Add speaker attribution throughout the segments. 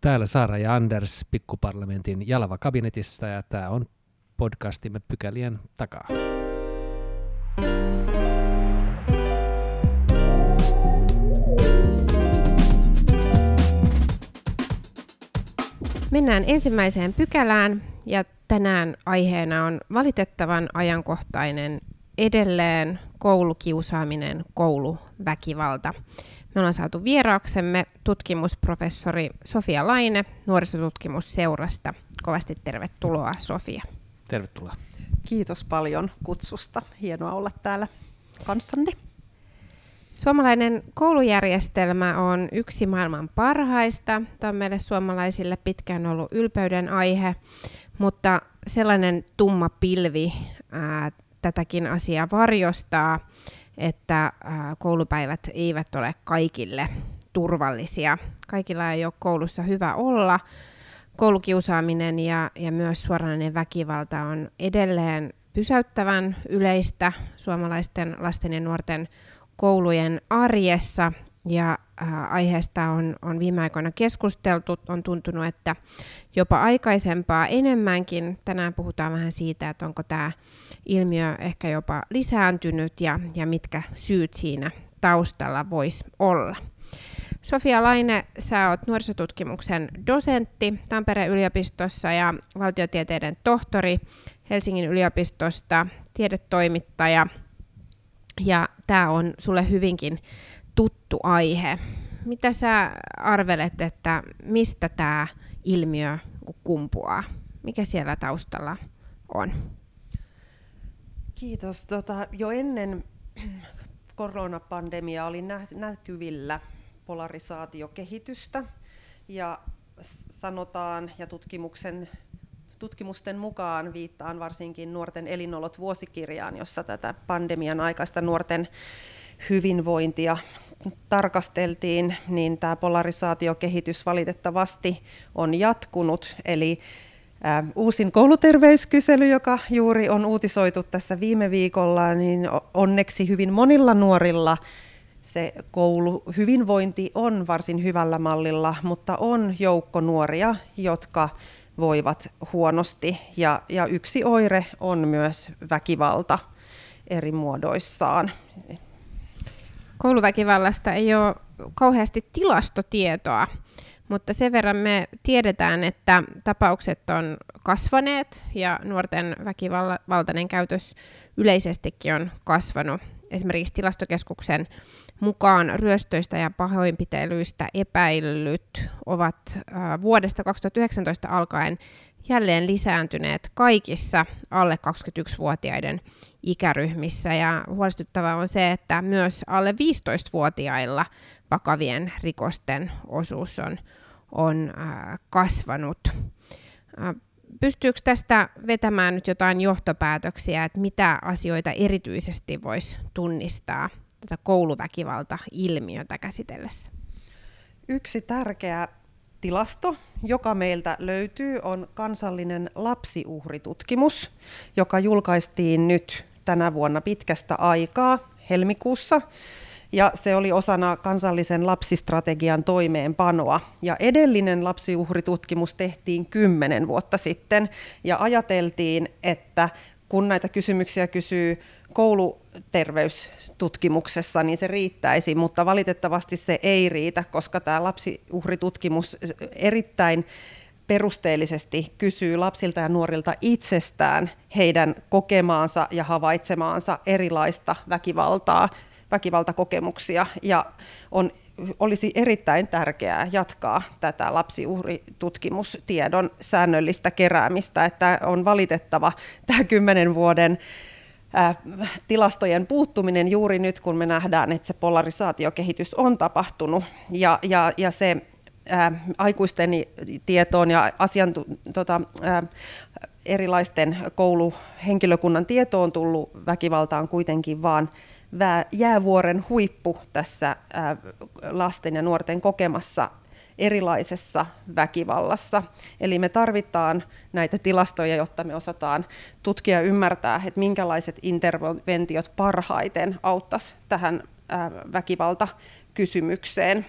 Speaker 1: Täällä Saara ja Anders pikkuparlamentin Jalava kabinetissa ja tämä on podcastimme pykälien takaa.
Speaker 2: Mennään ensimmäiseen pykälään ja tänään aiheena on valitettavan ajankohtainen edelleen koulukiusaaminen, kouluväkivalta. Me ollaan saatu vieraaksemme tutkimusprofessori Sofia Laine nuorisotutkimusseurasta. Kovasti tervetuloa Sofia.
Speaker 1: Tervetuloa.
Speaker 3: Kiitos paljon kutsusta. Hienoa olla täällä kanssanne.
Speaker 2: Suomalainen koulujärjestelmä on yksi maailman parhaista. Tämä on meille suomalaisille pitkään ollut ylpeyden aihe, mutta sellainen tumma pilvi ää, tätäkin asiaa varjostaa, että ää, koulupäivät eivät ole kaikille turvallisia. Kaikilla ei ole koulussa hyvä olla. Koulukiusaaminen ja, ja myös suoranainen väkivalta on edelleen pysäyttävän yleistä suomalaisten lasten ja nuorten koulujen arjessa ja äh, aiheesta on, on viime aikoina keskusteltu. On tuntunut, että jopa aikaisempaa enemmänkin. Tänään puhutaan vähän siitä, että onko tämä ilmiö ehkä jopa lisääntynyt ja, ja mitkä syyt siinä taustalla voisi olla. Sofia Laine, sä oot nuorisotutkimuksen dosentti Tampereen yliopistossa ja valtiotieteiden tohtori Helsingin yliopistosta, tiedetoimittaja. Ja tämä on sulle hyvinkin tuttu aihe. Mitä sä arvelet, että mistä tämä ilmiö kumpuaa? Mikä siellä taustalla on?
Speaker 3: Kiitos. Tota, jo ennen koronapandemiaa oli näkyvillä polarisaatiokehitystä ja sanotaan ja tutkimuksen, tutkimusten mukaan viittaan varsinkin nuorten elinolot vuosikirjaan, jossa tätä pandemian aikaista nuorten hyvinvointia tarkasteltiin, niin tämä polarisaatiokehitys valitettavasti on jatkunut. Eli uusin kouluterveyskysely, joka juuri on uutisoitu tässä viime viikolla, niin onneksi hyvin monilla nuorilla se kouluhyvinvointi on varsin hyvällä mallilla, mutta on joukko nuoria, jotka voivat huonosti. Ja, ja yksi oire on myös väkivalta eri muodoissaan.
Speaker 2: Kouluväkivallasta ei ole kauheasti tilastotietoa, mutta sen verran me tiedetään, että tapaukset on kasvaneet ja nuorten väkivaltainen käytös yleisestikin on kasvanut. Esimerkiksi tilastokeskuksen mukaan ryöstöistä ja pahoinpitelyistä epäillyt ovat vuodesta 2019 alkaen jälleen lisääntyneet kaikissa alle 21-vuotiaiden ikäryhmissä. Ja huolestuttavaa on se, että myös alle 15-vuotiailla vakavien rikosten osuus on, on äh, kasvanut. Äh, pystyykö tästä vetämään nyt jotain johtopäätöksiä, että mitä asioita erityisesti voisi tunnistaa tätä kouluväkivalta-ilmiötä käsitellessä?
Speaker 3: Yksi tärkeä tilasto, joka meiltä löytyy, on kansallinen lapsiuhritutkimus, joka julkaistiin nyt tänä vuonna pitkästä aikaa helmikuussa. Ja se oli osana kansallisen lapsistrategian toimeenpanoa. Ja edellinen lapsiuhritutkimus tehtiin kymmenen vuotta sitten. Ja ajateltiin, että kun näitä kysymyksiä kysyy kouluterveystutkimuksessa, niin se riittäisi, mutta valitettavasti se ei riitä, koska tämä lapsiuhritutkimus erittäin perusteellisesti kysyy lapsilta ja nuorilta itsestään heidän kokemaansa ja havaitsemaansa erilaista väkivaltaa, väkivaltakokemuksia, ja on olisi erittäin tärkeää jatkaa tätä lapsiuhritutkimustiedon säännöllistä keräämistä, että on valitettava tämä kymmenen vuoden tilastojen puuttuminen juuri nyt, kun me nähdään, että se polarisaatiokehitys on tapahtunut. Ja, ja, ja se ää, aikuisten tietoon ja asiantu, tota, ää, erilaisten kouluhenkilökunnan tietoon tullut väkivalta on kuitenkin vaan jäävuoren huippu tässä lasten ja nuorten kokemassa erilaisessa väkivallassa. Eli me tarvitaan näitä tilastoja, jotta me osataan tutkia ja ymmärtää, että minkälaiset interventiot parhaiten auttaisi tähän väkivaltakysymykseen.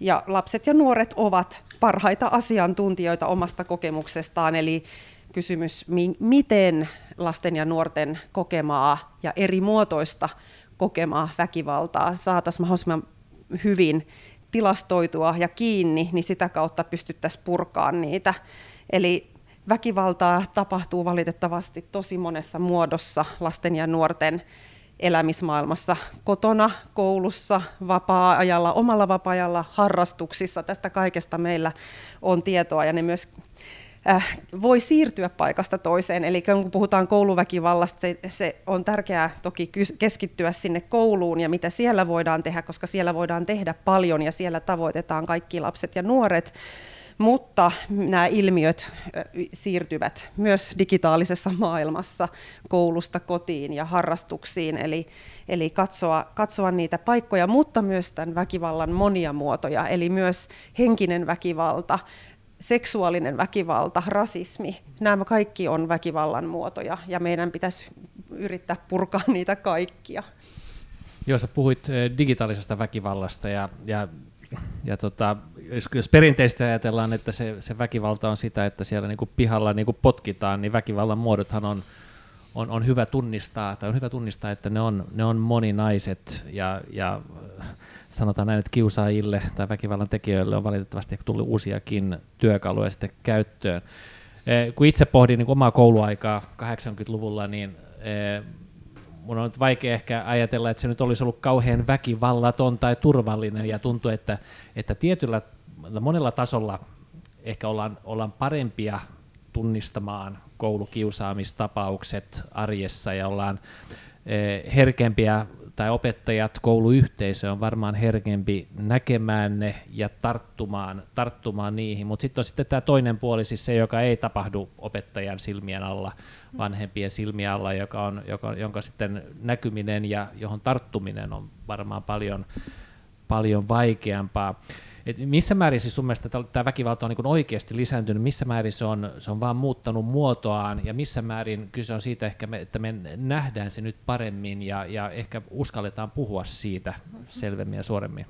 Speaker 3: Ja lapset ja nuoret ovat parhaita asiantuntijoita omasta kokemuksestaan, eli kysymys, miten lasten ja nuorten kokemaa ja eri muotoista kokemaa väkivaltaa saataisiin mahdollisimman hyvin tilastoitua ja kiinni, niin sitä kautta pystyttäisiin purkaan niitä. Eli väkivaltaa tapahtuu valitettavasti tosi monessa muodossa lasten ja nuorten elämismaailmassa, kotona, koulussa, vapaa-ajalla, omalla vapaa-ajalla, harrastuksissa. Tästä kaikesta meillä on tietoa ja ne myös voi siirtyä paikasta toiseen. Eli kun puhutaan kouluväkivallasta, se, se on tärkeää toki keskittyä sinne kouluun ja mitä siellä voidaan tehdä, koska siellä voidaan tehdä paljon ja siellä tavoitetaan kaikki lapset ja nuoret. Mutta nämä ilmiöt siirtyvät myös digitaalisessa maailmassa koulusta kotiin ja harrastuksiin, eli, eli katsoa, katsoa niitä paikkoja, mutta myös tämän väkivallan monia muotoja, eli myös henkinen väkivalta, seksuaalinen väkivalta, rasismi, nämä kaikki on väkivallan muotoja ja meidän pitäisi yrittää purkaa niitä kaikkia.
Speaker 1: Joo, sä puhuit digitaalisesta väkivallasta ja, ja ja tota, jos, jos perinteisesti ajatellaan, että se, se väkivalta on sitä, että siellä niin kuin pihalla niin kuin potkitaan, niin väkivallan muodothan on, on, on hyvä tunnistaa, tai on hyvä tunnistaa, että ne on, ne on moninaiset ja, ja sanotaan näin, että kiusaajille tai väkivallan tekijöille on valitettavasti tullut uusiakin työkaluja sitten käyttöön. Eh, kun itse pohdin niin omaa kouluaikaa 80-luvulla, niin eh, mun on nyt vaikea ehkä ajatella, että se nyt olisi ollut kauhean väkivallaton tai turvallinen, ja tuntuu, että, että tietyllä, monella tasolla ehkä ollaan, ollaan parempia tunnistamaan koulukiusaamistapaukset arjessa, ja ollaan eh, herkempiä tai opettajat, kouluyhteisö on varmaan herkempi näkemään ne ja tarttumaan, tarttumaan niihin, mutta sitten on sitten tämä toinen puoli, siis se, joka ei tapahdu opettajan silmien alla, vanhempien silmien alla, joka on, joka, jonka sitten näkyminen ja johon tarttuminen on varmaan paljon, paljon vaikeampaa. Et missä määrin siis sun mielestä tämä väkivalta on niin oikeasti lisääntynyt, missä määrin se on, se on vaan muuttanut muotoaan ja missä määrin kyse on siitä, ehkä me, että me nähdään se nyt paremmin ja, ja ehkä uskalletaan puhua siitä selvemmin ja suoremmin?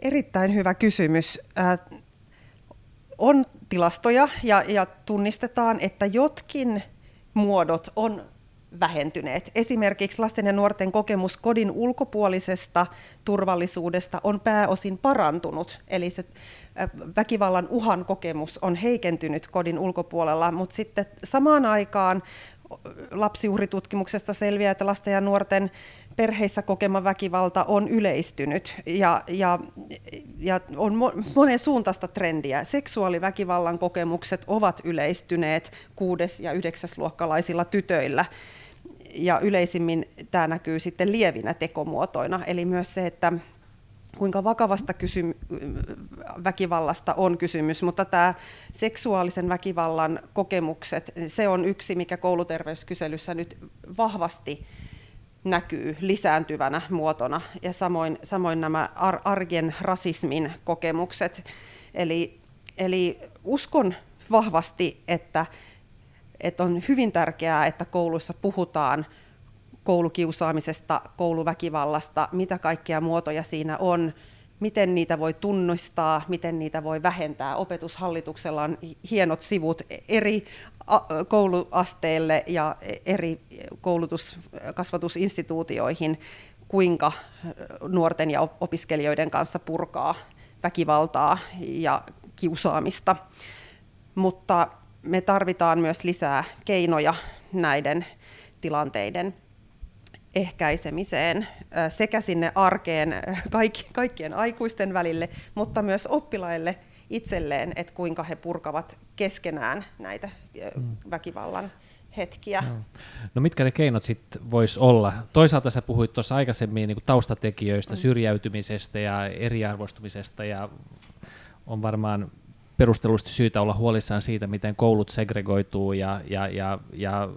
Speaker 3: Erittäin hyvä kysymys. Äh, on tilastoja ja, ja tunnistetaan, että jotkin muodot on vähentyneet. Esimerkiksi lasten ja nuorten kokemus kodin ulkopuolisesta turvallisuudesta on pääosin parantunut, eli se äh, väkivallan uhan kokemus on heikentynyt kodin ulkopuolella, mutta sitten samaan aikaan lapsiuhritutkimuksesta selviää, että lasten ja nuorten perheissä kokema väkivalta on yleistynyt ja, ja, ja on monen suuntaista trendiä. Seksuaaliväkivallan kokemukset ovat yleistyneet kuudes- ja yhdeksäsluokkalaisilla tytöillä ja yleisimmin tämä näkyy sitten lievinä tekomuotoina, eli myös se, että kuinka vakavasta kysym- väkivallasta on kysymys, mutta tämä seksuaalisen väkivallan kokemukset, se on yksi, mikä kouluterveyskyselyssä nyt vahvasti näkyy lisääntyvänä muotona, ja samoin, samoin nämä ar- arjen rasismin kokemukset. Eli, eli uskon vahvasti, että että on hyvin tärkeää, että kouluissa puhutaan koulukiusaamisesta, kouluväkivallasta, mitä kaikkia muotoja siinä on, miten niitä voi tunnistaa, miten niitä voi vähentää. Opetushallituksella on hienot sivut eri kouluasteille ja eri koulutus- kasvatusinstituutioihin, kuinka nuorten ja opiskelijoiden kanssa purkaa väkivaltaa ja kiusaamista. Mutta me tarvitaan myös lisää keinoja näiden tilanteiden ehkäisemiseen sekä sinne arkeen kaikkien aikuisten välille, mutta myös oppilaille itselleen, että kuinka he purkavat keskenään näitä mm. väkivallan hetkiä. No.
Speaker 1: no mitkä ne keinot sitten voisi olla? Toisaalta sä puhuit tuossa aikaisemmin niin taustatekijöistä, mm. syrjäytymisestä ja eriarvoistumisesta ja on varmaan perustellusti syytä olla huolissaan siitä, miten koulut segregoituu ja, ja, ja, ja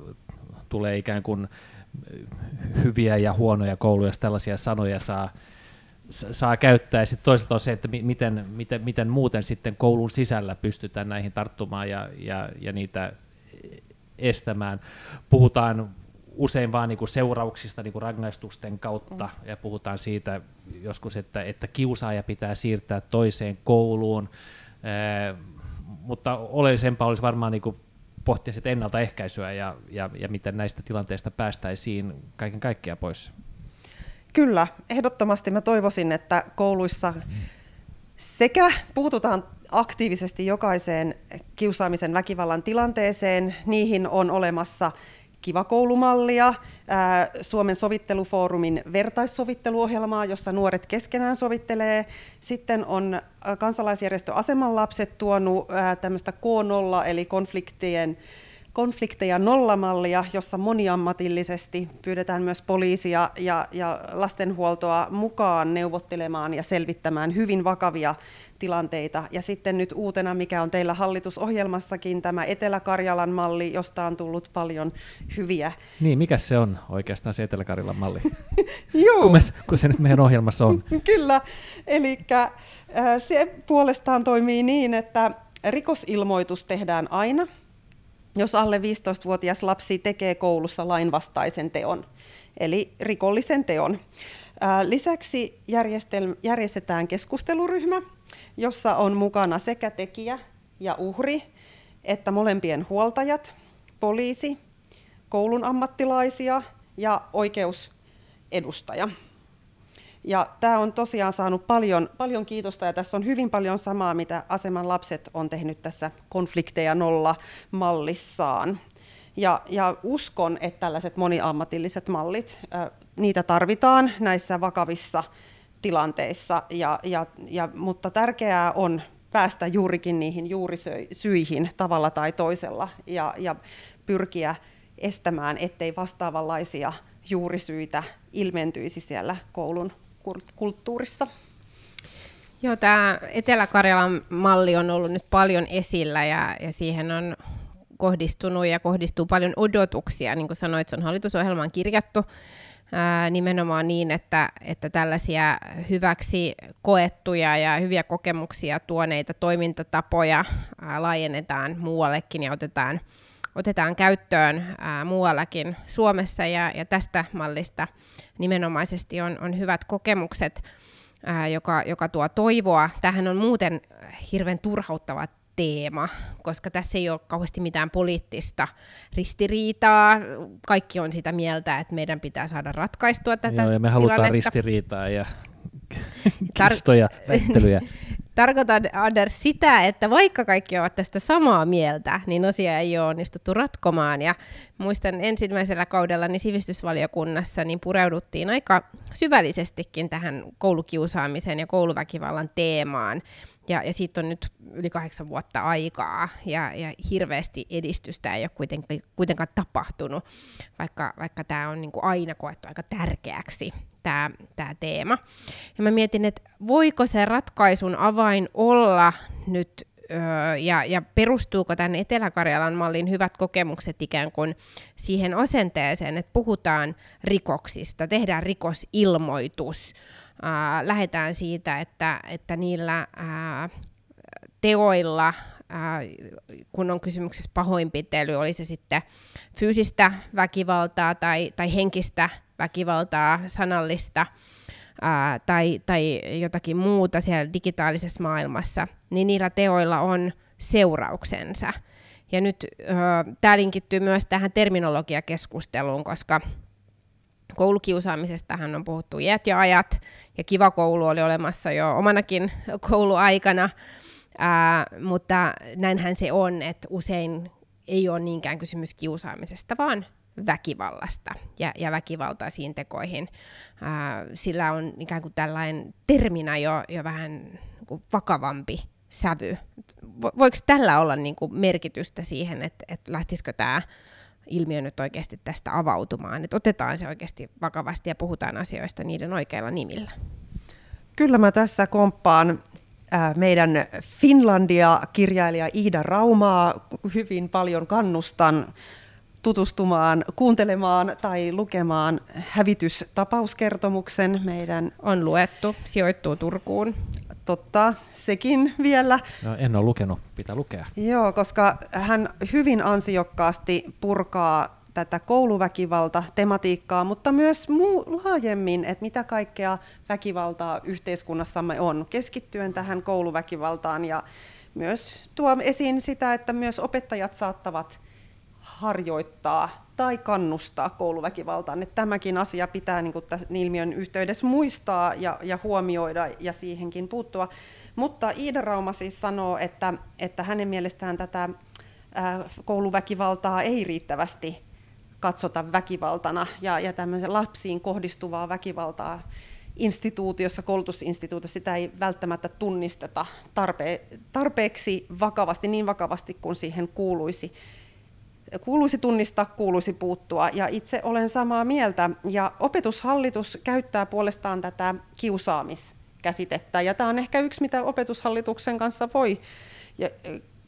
Speaker 1: tulee ikään kuin hyviä ja huonoja kouluja, jos tällaisia sanoja saa, saa käyttää. Ja sitten toisaalta on se, että miten, miten, miten muuten sitten koulun sisällä pystytään näihin tarttumaan ja, ja, ja niitä estämään. Puhutaan usein vaan niin kuin seurauksista niin kuin rangaistusten kautta, mm. ja puhutaan siitä joskus, että, että kiusaaja pitää siirtää toiseen kouluun, mutta oleellisempaa olisi varmaan niin pohtia sitä ennaltaehkäisyä ja, ja, ja miten näistä tilanteista päästäisiin kaiken kaikkiaan pois.
Speaker 3: Kyllä, ehdottomasti mä toivoisin, että kouluissa sekä puututaan aktiivisesti jokaiseen kiusaamisen väkivallan tilanteeseen, niihin on olemassa Kiva koulumallia, Suomen sovittelufoorumin vertaissovitteluohjelmaa, jossa nuoret keskenään sovittelee. Sitten on kansalaisjärjestö Aseman lapset tuonut tämmöistä K0 eli konfliktien konflikteja nollamallia, jossa moniammatillisesti pyydetään myös poliisia ja, ja lastenhuoltoa mukaan neuvottelemaan ja selvittämään hyvin vakavia tilanteita. Ja sitten nyt uutena, mikä on teillä hallitusohjelmassakin, tämä Etelä-Karjalan malli, josta on tullut paljon hyviä.
Speaker 1: Niin, mikä se on oikeastaan se Etelä-Karjalan malli? kun, me, kun se nyt meidän ohjelmassa on.
Speaker 3: Kyllä, eli äh, se puolestaan toimii niin, että rikosilmoitus tehdään aina, jos alle 15-vuotias lapsi tekee koulussa lainvastaisen teon, eli rikollisen teon. Äh, lisäksi järjestetään keskusteluryhmä, jossa on mukana sekä tekijä ja uhri, että molempien huoltajat, poliisi, koulun ammattilaisia ja oikeusedustaja. Ja tämä on tosiaan saanut paljon, paljon kiitosta ja tässä on hyvin paljon samaa, mitä Aseman lapset on tehnyt tässä konflikteja nolla mallissaan. Ja, ja uskon, että tällaiset moniammatilliset mallit, niitä tarvitaan näissä vakavissa tilanteissa, ja, ja, ja, mutta tärkeää on päästä juurikin niihin juurisyihin tavalla tai toisella ja, ja pyrkiä estämään, ettei vastaavanlaisia juurisyitä ilmentyisi siellä koulun kulttuurissa.
Speaker 2: Joo, tämä Etelä-Karjalan malli on ollut nyt paljon esillä ja, ja siihen on kohdistunut ja kohdistuu paljon odotuksia. Niin kuin sanoit, se on hallitusohjelmaan kirjattu nimenomaan niin, että, että tällaisia hyväksi koettuja ja hyviä kokemuksia tuoneita toimintatapoja laajennetaan muuallekin ja otetaan, otetaan käyttöön muuallakin Suomessa ja, ja tästä mallista nimenomaisesti on, on hyvät kokemukset, joka, joka tuo toivoa. Tähän on muuten hirveän turhauttava teema, koska tässä ei ole kauheasti mitään poliittista ristiriitaa. Kaikki on sitä mieltä, että meidän pitää saada ratkaistua tätä
Speaker 1: Joo, ja me halutaan tilannetta. ristiriitaa ja kistoja, väittelyjä.
Speaker 2: Tarkoitan, Anders, sitä, että vaikka kaikki ovat tästä samaa mieltä, niin osia ei ole onnistuttu ratkomaan. Ja muistan ensimmäisellä kaudella niin sivistysvaliokunnassa niin pureuduttiin aika syvällisestikin tähän koulukiusaamisen ja kouluväkivallan teemaan. Ja, ja siitä on nyt yli kahdeksan vuotta aikaa, ja, ja hirveästi edistystä ei ole kuitenkaan, kuitenkaan tapahtunut, vaikka, vaikka tämä on niin kuin aina koettu aika tärkeäksi, tämä, tämä teema. Ja mä mietin, että voiko se ratkaisun avain olla nyt ja, ja perustuuko tämän Etelä-Karjalan mallin hyvät kokemukset ikään kuin siihen asenteeseen, että puhutaan rikoksista, tehdään rikosilmoitus, äh, lähdetään siitä, että, että niillä äh, teoilla, äh, kun on kysymyksessä pahoinpitely, oli se sitten fyysistä väkivaltaa tai, tai henkistä väkivaltaa, sanallista, ää, tai, tai jotakin muuta siellä digitaalisessa maailmassa, niin niillä teoilla on seurauksensa. Ja nyt tämä linkittyy myös tähän terminologiakeskusteluun, koska koulukiusaamisestahan on puhuttu iät ja ajat, ja kiva koulu oli olemassa jo omanakin kouluaikana, ää, mutta näinhän se on, että usein ei ole niinkään kysymys kiusaamisesta, vaan väkivallasta ja, ja väkivaltaisiin tekoihin. Ää, sillä on ikään kuin tällainen terminä jo, jo vähän niin vakavampi sävy. Vo, voiko tällä olla niin kuin merkitystä siihen, että, että lähtisikö tämä ilmiö nyt oikeasti tästä avautumaan, että otetaan se oikeasti vakavasti ja puhutaan asioista niiden oikeilla nimillä?
Speaker 3: Kyllä mä tässä komppaan meidän Finlandia-kirjailija Iida Raumaa hyvin paljon kannustan tutustumaan, kuuntelemaan tai lukemaan hävitystapauskertomuksen meidän...
Speaker 2: On luettu, sijoittuu Turkuun.
Speaker 3: Totta, sekin vielä.
Speaker 1: No, en ole lukenut, pitää lukea.
Speaker 3: Joo, koska hän hyvin ansiokkaasti purkaa tätä kouluväkivalta-tematiikkaa, mutta myös muu, laajemmin, että mitä kaikkea väkivaltaa yhteiskunnassamme on, keskittyen tähän kouluväkivaltaan ja myös tuo esiin sitä, että myös opettajat saattavat harjoittaa tai kannustaa kouluväkivaltaan. Että tämäkin asia pitää niin kuin ilmiön yhteydessä muistaa ja, ja huomioida ja siihenkin puuttua. Mutta Iida Rauma siis sanoo, että, että hänen mielestään tätä kouluväkivaltaa ei riittävästi katsota väkivaltana ja, ja lapsiin kohdistuvaa väkivaltaa instituutiossa, koulutusinstituutiossa, sitä ei välttämättä tunnisteta tarpe- tarpeeksi vakavasti, niin vakavasti kuin siihen kuuluisi. Kuuluisi tunnistaa, kuuluisi puuttua, ja itse olen samaa mieltä. Ja opetushallitus käyttää puolestaan tätä kiusaamiskäsitettä, ja tämä on ehkä yksi, mitä opetushallituksen kanssa voi ja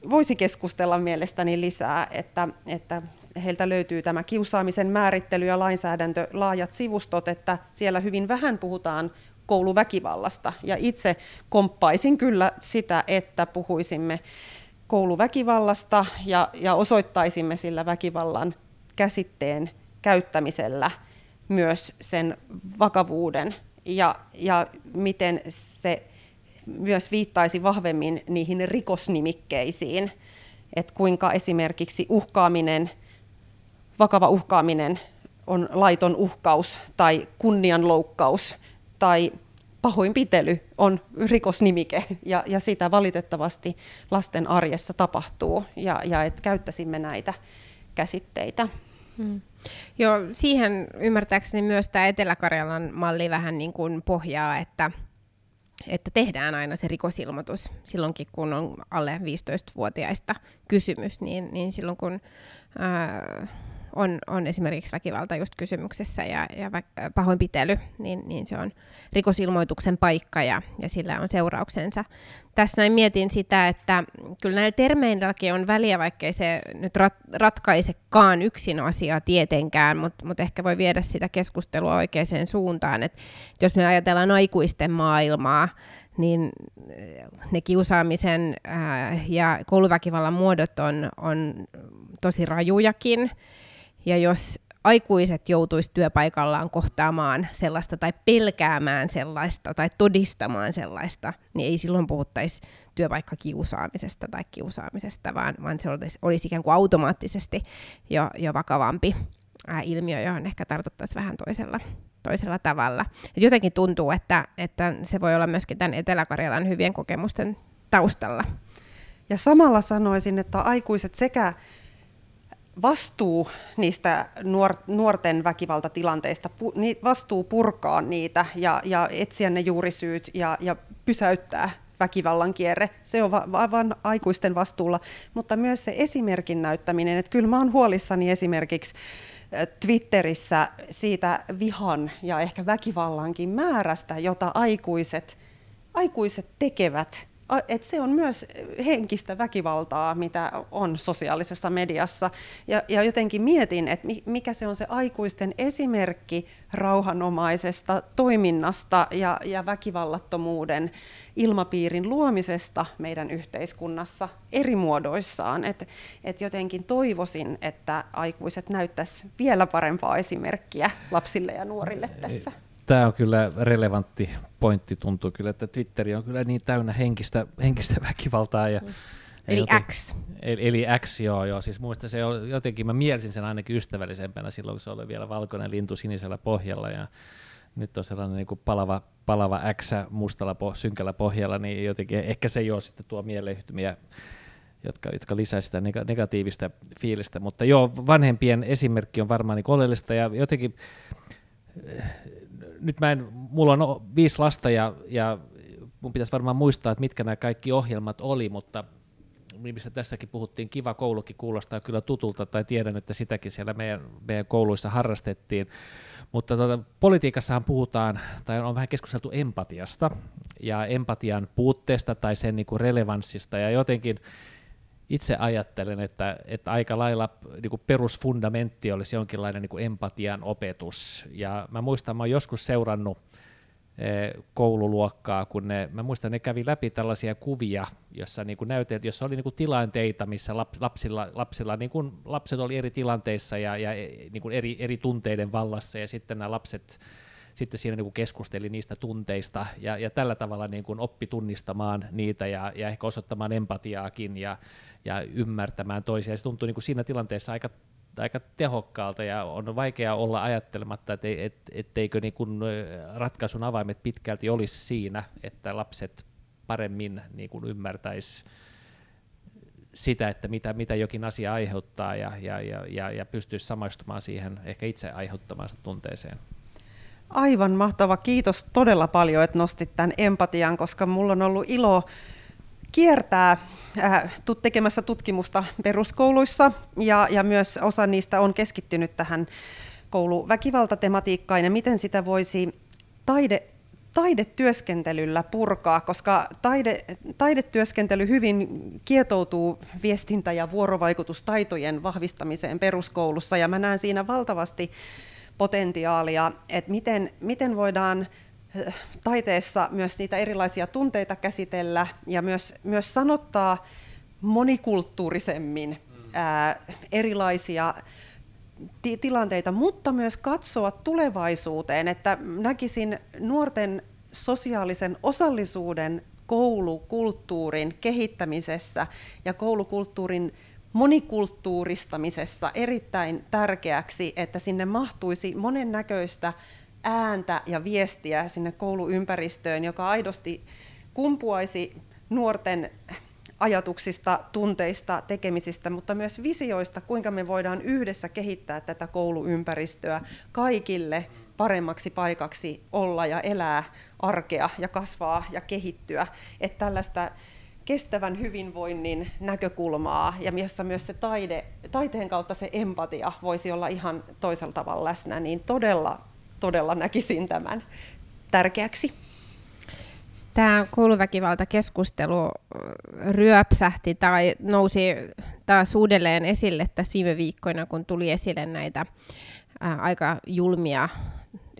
Speaker 3: voisi keskustella mielestäni lisää, että, että heiltä löytyy tämä kiusaamisen määrittely ja lainsäädäntö, laajat sivustot, että siellä hyvin vähän puhutaan kouluväkivallasta. Ja itse komppaisin kyllä sitä, että puhuisimme kouluväkivallasta ja, ja osoittaisimme sillä väkivallan käsitteen käyttämisellä myös sen vakavuuden. Ja, ja miten se myös viittaisi vahvemmin niihin rikosnimikkeisiin, että kuinka esimerkiksi uhkaaminen, vakava uhkaaminen on laiton uhkaus tai kunnianloukkaus tai pahoinpitely on rikosnimike ja, ja sitä valitettavasti lasten arjessa tapahtuu ja, ja että käyttäisimme näitä käsitteitä. Hmm.
Speaker 2: Joo, siihen ymmärtääkseni myös tämä Etelä-Karjalan malli vähän niin kuin pohjaa, että että tehdään aina se rikosilmoitus silloinkin, kun on alle 15-vuotiaista kysymys, niin, niin silloin kun ää, on, on esimerkiksi väkivalta just kysymyksessä ja, ja vä- pahoinpitely, niin, niin se on rikosilmoituksen paikka ja, ja sillä on seurauksensa. Tässä näin mietin sitä, että kyllä näillä termeilläkin on väliä, vaikkei se nyt rat- ratkaisekaan yksin asiaa tietenkään, mutta mut ehkä voi viedä sitä keskustelua oikeaan suuntaan. Et jos me ajatellaan aikuisten maailmaa, niin ne kiusaamisen ää, ja kouluväkivallan muodot on, on tosi rajujakin. Ja jos aikuiset joutuisi työpaikallaan kohtaamaan sellaista tai pelkäämään sellaista tai todistamaan sellaista, niin ei silloin puhuttaisi työpaikkakiusaamisesta tai kiusaamisesta, vaan, vaan se olisi, olisi ikään kuin automaattisesti jo, jo vakavampi ää, ilmiö, johon ehkä tartuttaisiin vähän toisella, toisella tavalla. Et jotenkin tuntuu, että, että se voi olla myöskin tämän Etelä-Karjalan hyvien kokemusten taustalla.
Speaker 3: Ja samalla sanoisin, että aikuiset sekä vastuu niistä nuor, nuorten väkivaltatilanteista, vastuu purkaa niitä ja, ja etsiä ne juurisyyt ja, ja pysäyttää väkivallan kierre. Se on vain va- aikuisten vastuulla, mutta myös se esimerkin näyttäminen. Että kyllä mä oon huolissani esimerkiksi Twitterissä siitä vihan ja ehkä väkivallankin määrästä, jota aikuiset, aikuiset tekevät että se on myös henkistä väkivaltaa, mitä on sosiaalisessa mediassa. Ja, ja jotenkin mietin, että mikä se on se aikuisten esimerkki rauhanomaisesta toiminnasta ja, ja väkivallattomuuden ilmapiirin luomisesta meidän yhteiskunnassa eri muodoissaan. Että et jotenkin toivoisin, että aikuiset näyttäisivät vielä parempaa esimerkkiä lapsille ja nuorille tässä.
Speaker 1: Tämä on kyllä relevantti pointti, tuntuu kyllä, että Twitteri on kyllä niin täynnä henkistä, henkistä väkivaltaa. Ja, mm.
Speaker 2: Eli joten, X.
Speaker 1: Eli, eli X, joo, joo. Siis muista se on jotenkin, mä mielsin sen ainakin ystävällisempänä silloin, kun se oli vielä valkoinen lintu sinisellä pohjalla ja nyt on sellainen niin kuin palava, palava X mustalla po, synkällä pohjalla, niin jotenkin ehkä se jo sitten tuo mieleyhtymiä, jotka, jotka lisää sitä negatiivista fiilistä. Mutta joo, vanhempien esimerkki on varmaan niin oleellista ja jotenkin nyt mä en, mulla on viisi lasta ja, ja mun pitäisi varmaan muistaa, että mitkä nämä kaikki ohjelmat oli, mutta mistä tässäkin puhuttiin, kiva koulukin kuulostaa kyllä tutulta, tai tiedän, että sitäkin siellä meidän, meidän kouluissa harrastettiin, mutta tuota, politiikassahan puhutaan, tai on vähän keskusteltu empatiasta, ja empatian puutteesta tai sen niin kuin relevanssista, ja jotenkin itse ajattelen, että, että aika lailla niin kuin perusfundamentti olisi jonkinlainen niin kuin empatian opetus. Ja mä muistan, mä olen joskus seurannut koululuokkaa, kun ne, mä muistan, ne kävi läpi tällaisia kuvia, jossa niin kuin näytet, jossa oli niin kuin tilanteita, missä lapsilla, lapsilla niin kuin lapset oli eri tilanteissa ja, ja niin kuin eri, eri tunteiden vallassa, ja sitten nämä lapset sitten siinä niin kuin keskusteli niistä tunteista, ja, ja tällä tavalla niin kuin oppi tunnistamaan niitä ja, ja ehkä osoittamaan empatiaakin ja, ja ymmärtämään toisia. Ja se tuntui niin kuin siinä tilanteessa aika aika tehokkaalta ja on vaikea olla ajattelematta, että et, etteikö niin kuin ratkaisun avaimet pitkälti olisi siinä, että lapset paremmin niin kuin ymmärtäisi sitä, että mitä, mitä jokin asia aiheuttaa ja, ja, ja, ja, ja pystyisi samaistumaan siihen ehkä itse aiheuttamaan tunteeseen.
Speaker 3: Aivan mahtava. Kiitos todella paljon, että nostit tämän empatian, koska mulla on ollut ilo kiertää äh, tekemässä tutkimusta peruskouluissa ja, ja myös osa niistä on keskittynyt tähän kouluväkivaltatematiikkaan ja miten sitä voisi taide, taidetyöskentelyllä purkaa, koska taide, taidetyöskentely hyvin kietoutuu viestintä- ja vuorovaikutustaitojen vahvistamiseen peruskoulussa ja mä näen siinä valtavasti potentiaalia, että miten, miten voidaan taiteessa myös niitä erilaisia tunteita käsitellä ja myös, myös sanottaa monikulttuurisemmin ää, erilaisia ti- tilanteita, mutta myös katsoa tulevaisuuteen, että näkisin nuorten sosiaalisen osallisuuden koulukulttuurin kehittämisessä ja koulukulttuurin monikulttuuristamisessa erittäin tärkeäksi, että sinne mahtuisi monennäköistä ääntä ja viestiä sinne kouluympäristöön, joka aidosti kumpuaisi nuorten ajatuksista, tunteista, tekemisistä, mutta myös visioista, kuinka me voidaan yhdessä kehittää tätä kouluympäristöä kaikille paremmaksi paikaksi olla ja elää arkea ja kasvaa ja kehittyä. Että tällaista kestävän hyvinvoinnin näkökulmaa ja jossa myös se taide, taiteen kautta se empatia voisi olla ihan toisella tavalla läsnä, niin todella todella näkisin tämän tärkeäksi.
Speaker 2: Tämä kouluväkivaltakeskustelu ryöpsähti tai nousi taas uudelleen esille tässä viime viikkoina, kun tuli esille näitä aika julmia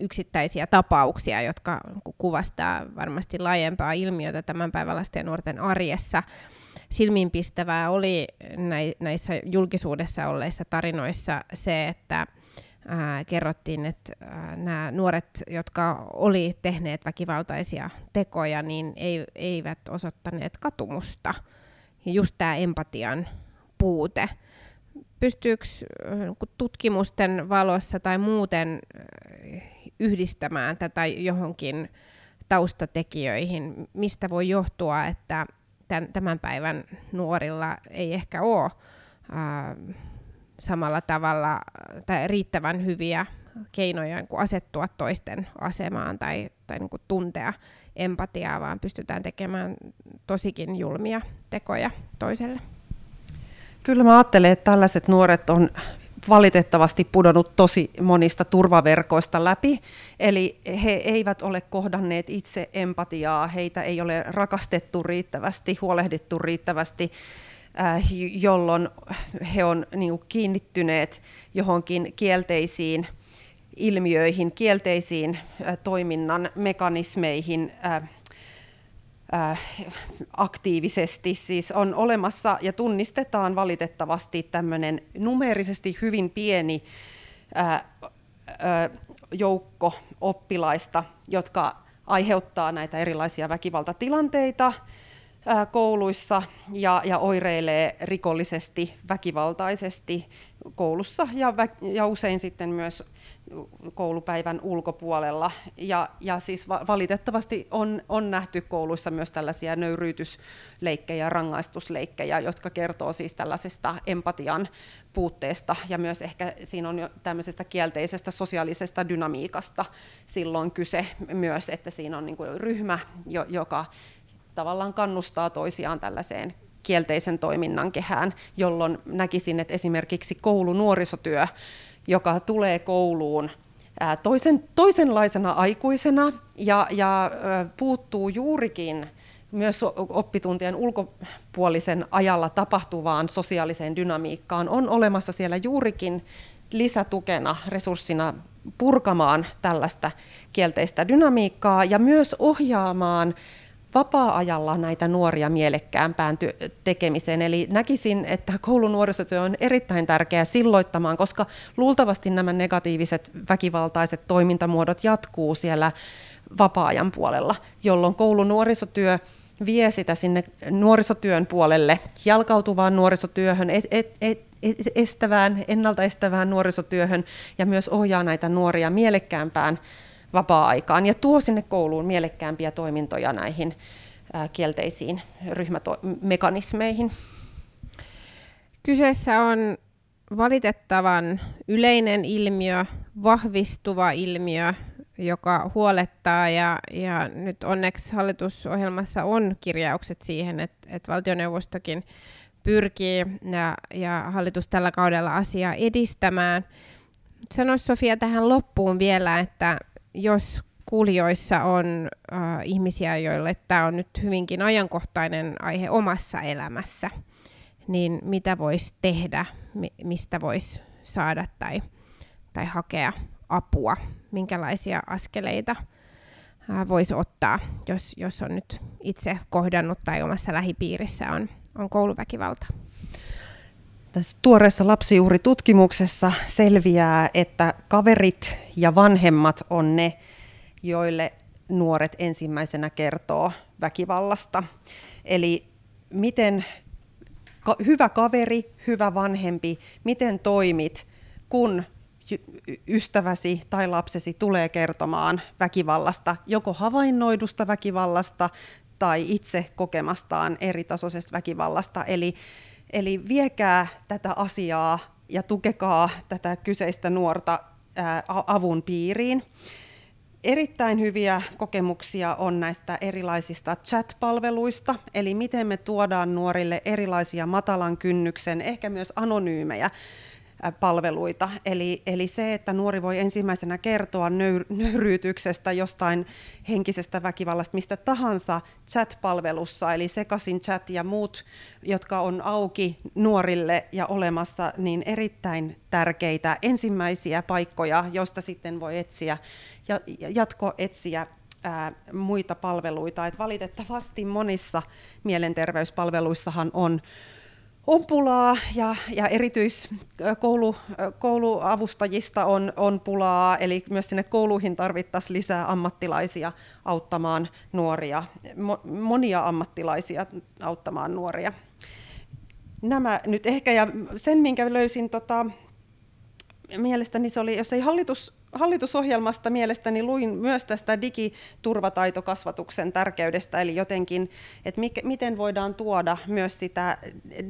Speaker 2: yksittäisiä tapauksia, jotka kuvastaa varmasti laajempaa ilmiötä tämän päivän lasten ja nuorten arjessa. Silmiinpistävää oli näissä julkisuudessa olleissa tarinoissa se, että ää, kerrottiin, että ää, nämä nuoret, jotka oli tehneet väkivaltaisia tekoja, niin ei, eivät osoittaneet katumusta. Ja just tämä empatian puute. Pystyykö tutkimusten valossa tai muuten yhdistämään tätä johonkin taustatekijöihin? Mistä voi johtua, että tämän päivän nuorilla ei ehkä ole samalla tavalla tai riittävän hyviä keinoja niin kuin asettua toisten asemaan tai, tai niin kuin tuntea empatiaa, vaan pystytään tekemään tosikin julmia tekoja toiselle.
Speaker 3: Kyllä mä ajattelen, että tällaiset nuoret on valitettavasti pudonnut tosi monista turvaverkoista läpi, eli he eivät ole kohdanneet itse empatiaa, heitä ei ole rakastettu riittävästi, huolehdittu riittävästi, Äh, jolloin he on niin kiinnittyneet johonkin kielteisiin ilmiöihin, kielteisiin äh, toiminnan mekanismeihin äh, aktiivisesti. Siis on olemassa ja tunnistetaan valitettavasti tämmöinen numerisesti hyvin pieni joukko oppilaista, jotka aiheuttaa näitä erilaisia väkivaltatilanteita, kouluissa ja, ja oireilee rikollisesti, väkivaltaisesti koulussa ja, vä- ja usein sitten myös koulupäivän ulkopuolella. Ja, ja siis valitettavasti on, on nähty kouluissa myös tällaisia nöyryytysleikkejä, rangaistusleikkejä, jotka kertoo siis tällaisesta empatian puutteesta ja myös ehkä siinä on jo tämmöisestä kielteisestä sosiaalisesta dynamiikasta silloin kyse myös, että siinä on niin kuin ryhmä, joka tavallaan kannustaa toisiaan tällaiseen kielteisen toiminnan kehään, jolloin näkisin, että esimerkiksi koulunuorisotyö, joka tulee kouluun toisen, toisenlaisena aikuisena ja, ja puuttuu juurikin myös oppituntien ulkopuolisen ajalla tapahtuvaan sosiaaliseen dynamiikkaan, on olemassa siellä juurikin lisätukena, resurssina purkamaan tällaista kielteistä dynamiikkaa ja myös ohjaamaan vapaa-ajalla näitä nuoria mielekkäämpään ty- tekemiseen. Eli näkisin, että koulun nuorisotyö on erittäin tärkeää silloittamaan, koska luultavasti nämä negatiiviset väkivaltaiset toimintamuodot jatkuu siellä vapaa-ajan puolella, jolloin koulun nuorisotyö vie sitä sinne nuorisotyön puolelle, jalkautuvaan nuorisotyöhön, et, et, et, estävään, ennaltaestävään nuorisotyöhön ja myös ohjaa näitä nuoria mielekkäämpään vapaa-aikaan ja tuo sinne kouluun mielekkäämpiä toimintoja näihin kielteisiin ryhmämekanismeihin.
Speaker 2: Kyseessä on valitettavan yleinen ilmiö, vahvistuva ilmiö, joka huolettaa ja, ja nyt onneksi hallitusohjelmassa on kirjaukset siihen, että, että valtioneuvostokin pyrkii ja, ja hallitus tällä kaudella asiaa edistämään. Sanois Sofia tähän loppuun vielä, että jos kuulijoissa on äh, ihmisiä, joille tämä on nyt hyvinkin ajankohtainen aihe omassa elämässä, niin mitä voisi tehdä, mi- mistä voisi saada tai, tai hakea apua, minkälaisia askeleita äh, voisi ottaa, jos, jos on nyt itse kohdannut tai omassa lähipiirissä on, on kouluväkivalta.
Speaker 3: Tässä tuoreessa lapsijuuritutkimuksessa selviää, että kaverit ja vanhemmat on ne, joille nuoret ensimmäisenä kertoo väkivallasta. Eli miten ka- hyvä kaveri, hyvä vanhempi, miten toimit, kun ystäväsi tai lapsesi tulee kertomaan väkivallasta, joko havainnoidusta väkivallasta tai itse kokemastaan eritasoisesta väkivallasta. Eli Eli viekää tätä asiaa ja tukekaa tätä kyseistä nuorta avun piiriin. Erittäin hyviä kokemuksia on näistä erilaisista chat-palveluista, eli miten me tuodaan nuorille erilaisia matalan kynnyksen, ehkä myös anonyymejä palveluita. Eli, eli se, että nuori voi ensimmäisenä kertoa nöyr, nöyryytyksestä, jostain henkisestä väkivallasta, mistä tahansa chat-palvelussa, eli sekaisin chat ja muut, jotka on auki nuorille ja olemassa, niin erittäin tärkeitä ensimmäisiä paikkoja, joista sitten voi etsiä ja jatko etsiä muita palveluita. Et valitettavasti monissa mielenterveyspalveluissahan on on pulaa ja, ja erityiskouluavustajista on, on pulaa, eli myös sinne kouluihin tarvittaisiin lisää ammattilaisia auttamaan nuoria, monia ammattilaisia auttamaan nuoria. Nämä nyt ehkä, ja sen minkä löysin tota, mielestäni se oli, jos ei hallitus hallitusohjelmasta mielestäni luin myös tästä digiturvataitokasvatuksen tärkeydestä, eli jotenkin, että mikä, miten voidaan tuoda myös sitä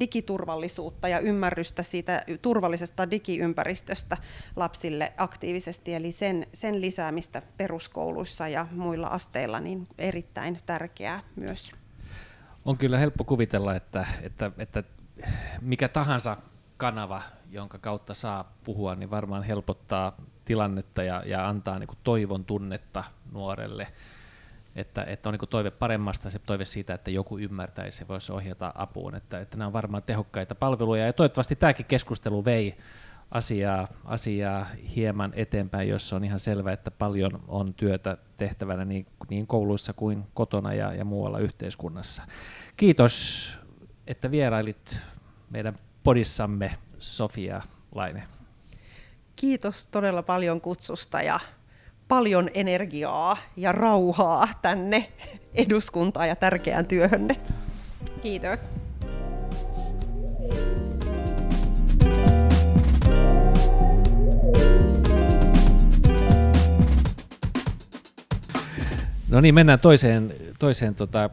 Speaker 3: digiturvallisuutta ja ymmärrystä siitä turvallisesta digiympäristöstä lapsille aktiivisesti, eli sen, sen lisäämistä peruskouluissa ja muilla asteilla, niin erittäin tärkeää myös.
Speaker 1: On kyllä helppo kuvitella, että, että, että mikä tahansa kanava, jonka kautta saa puhua, niin varmaan helpottaa tilannetta ja, ja antaa niin kuin toivon tunnetta nuorelle, että, että on niin kuin toive paremmasta, se toive siitä, että joku ymmärtäisi ja voisi ohjata apuun, että, että nämä on varmaan tehokkaita palveluja ja toivottavasti tämäkin keskustelu vei asiaa, asiaa hieman eteenpäin, jossa on ihan selvää, että paljon on työtä tehtävänä niin, niin kouluissa kuin kotona ja, ja muualla yhteiskunnassa. Kiitos, että vierailit meidän podissamme Sofia Laine.
Speaker 3: Kiitos todella paljon kutsusta ja paljon energiaa ja rauhaa tänne eduskuntaan ja tärkeään työhönne.
Speaker 2: Kiitos.
Speaker 1: No niin, mennään toiseen, toiseen, tota,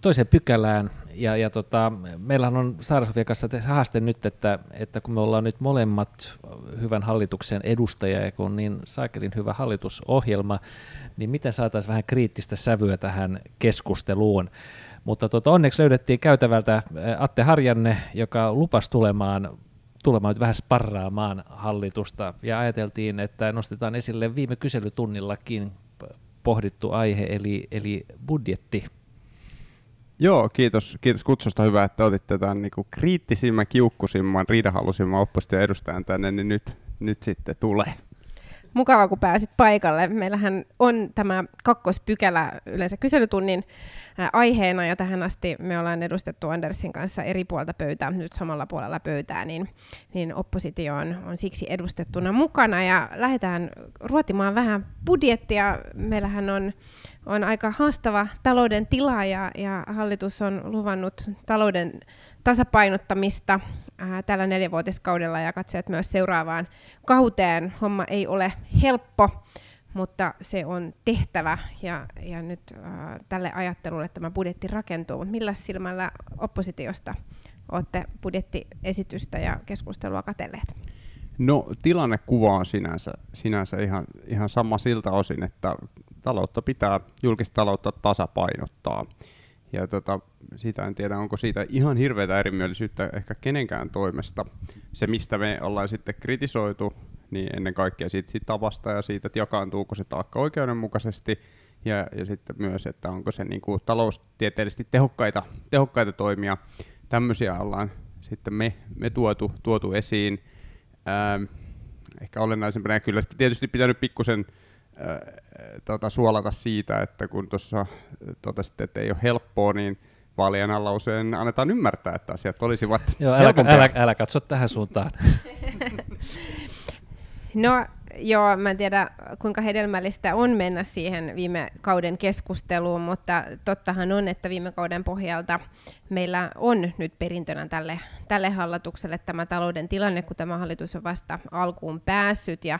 Speaker 1: toiseen pykälään ja, ja tota, meillähän on Saara kanssa haaste nyt, että, että kun me ollaan nyt molemmat hyvän hallituksen edustajia ja kun on niin saakelin hyvä hallitusohjelma, niin miten saataisiin vähän kriittistä sävyä tähän keskusteluun. Mutta tota, onneksi löydettiin käytävältä Atte Harjanne, joka lupasi tulemaan tulemaan nyt vähän sparraamaan hallitusta ja ajateltiin, että nostetaan esille viime kyselytunnillakin pohdittu aihe, eli, eli budjetti
Speaker 4: Joo, kiitos, kiitos kutsusta. Hyvä, että otitte tämän niin kuin kriittisimmän, kiukkusimman, riidahalusimman opposition edustajan tänne, niin nyt, nyt sitten tulee.
Speaker 2: Mukava, kun pääsit paikalle. Meillähän on tämä kakkospykälä yleensä kyselytunnin aiheena, ja tähän asti me ollaan edustettu Andersin kanssa eri puolta pöytää, nyt samalla puolella pöytää, niin, niin oppositio on, on siksi edustettuna mukana, ja lähdetään ruotimaan vähän budjettia. Meillähän on, on aika haastava talouden tila, ja, ja hallitus on luvannut talouden tasapainottamista ää, tällä neljävuotiskaudella ja katseet myös seuraavaan kauteen. Homma ei ole helppo, mutta se on tehtävä ja, ja nyt ää, tälle ajattelulle tämä budjetti rakentuu. Mutta millä silmällä oppositiosta olette budjettiesitystä ja keskustelua katelleet?
Speaker 4: No tilannekuva on sinänsä, sinänsä ihan, ihan sama siltä osin, että taloutta pitää, julkista taloutta tasapainottaa. Ja tota, siitä en tiedä, onko siitä ihan hirveätä erimielisyyttä ehkä kenenkään toimesta. Se, mistä me ollaan sitten kritisoitu, niin ennen kaikkea siitä, siitä tavasta ja siitä, että jakaantuuko se taakka oikeudenmukaisesti, ja, ja sitten myös, että onko se niin kuin taloustieteellisesti tehokkaita, tehokkaita toimia. Tämmöisiä ollaan sitten me, me tuotu, tuotu esiin. Ähm, ehkä olennaisempana, kyllä sitten tietysti pitänyt pikkusen tota, suolata siitä, että kun tuossa totesitte, että ei ole helppoa, niin vaalien alla usein annetaan ymmärtää, että asiat olisivat
Speaker 1: Joo, älä, älä, älä katso tähän suuntaan.
Speaker 2: no joo, mä en tiedä kuinka hedelmällistä on mennä siihen viime kauden keskusteluun, mutta tottahan on, että viime kauden pohjalta meillä on nyt perintönä tälle, tälle hallitukselle tämä talouden tilanne, kun tämä hallitus on vasta alkuun päässyt ja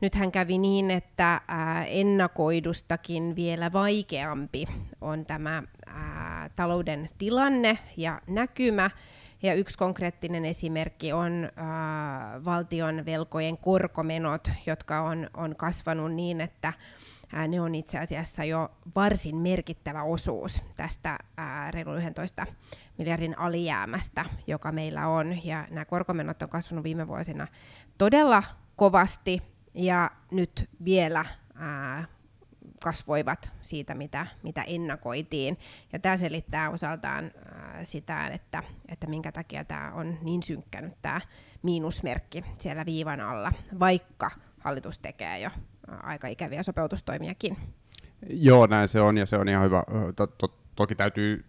Speaker 2: nythän kävi niin, että ennakoidustakin vielä vaikeampi on tämä talouden tilanne ja näkymä. Ja yksi konkreettinen esimerkki on valtion velkojen korkomenot, jotka on, kasvanut niin, että ne on itse asiassa jo varsin merkittävä osuus tästä reilu 11 miljardin alijäämästä, joka meillä on. Ja nämä korkomenot on kasvanut viime vuosina todella kovasti, ja nyt vielä ää, kasvoivat siitä, mitä, mitä ennakoitiin. Ja tämä selittää osaltaan ää, sitä, että, että minkä takia tämä on niin synkkännyt tämä miinusmerkki siellä viivan alla, vaikka hallitus tekee jo aika ikäviä sopeutustoimiakin.
Speaker 4: Joo, näin se on, ja se on ihan hyvä. To, to, toki täytyy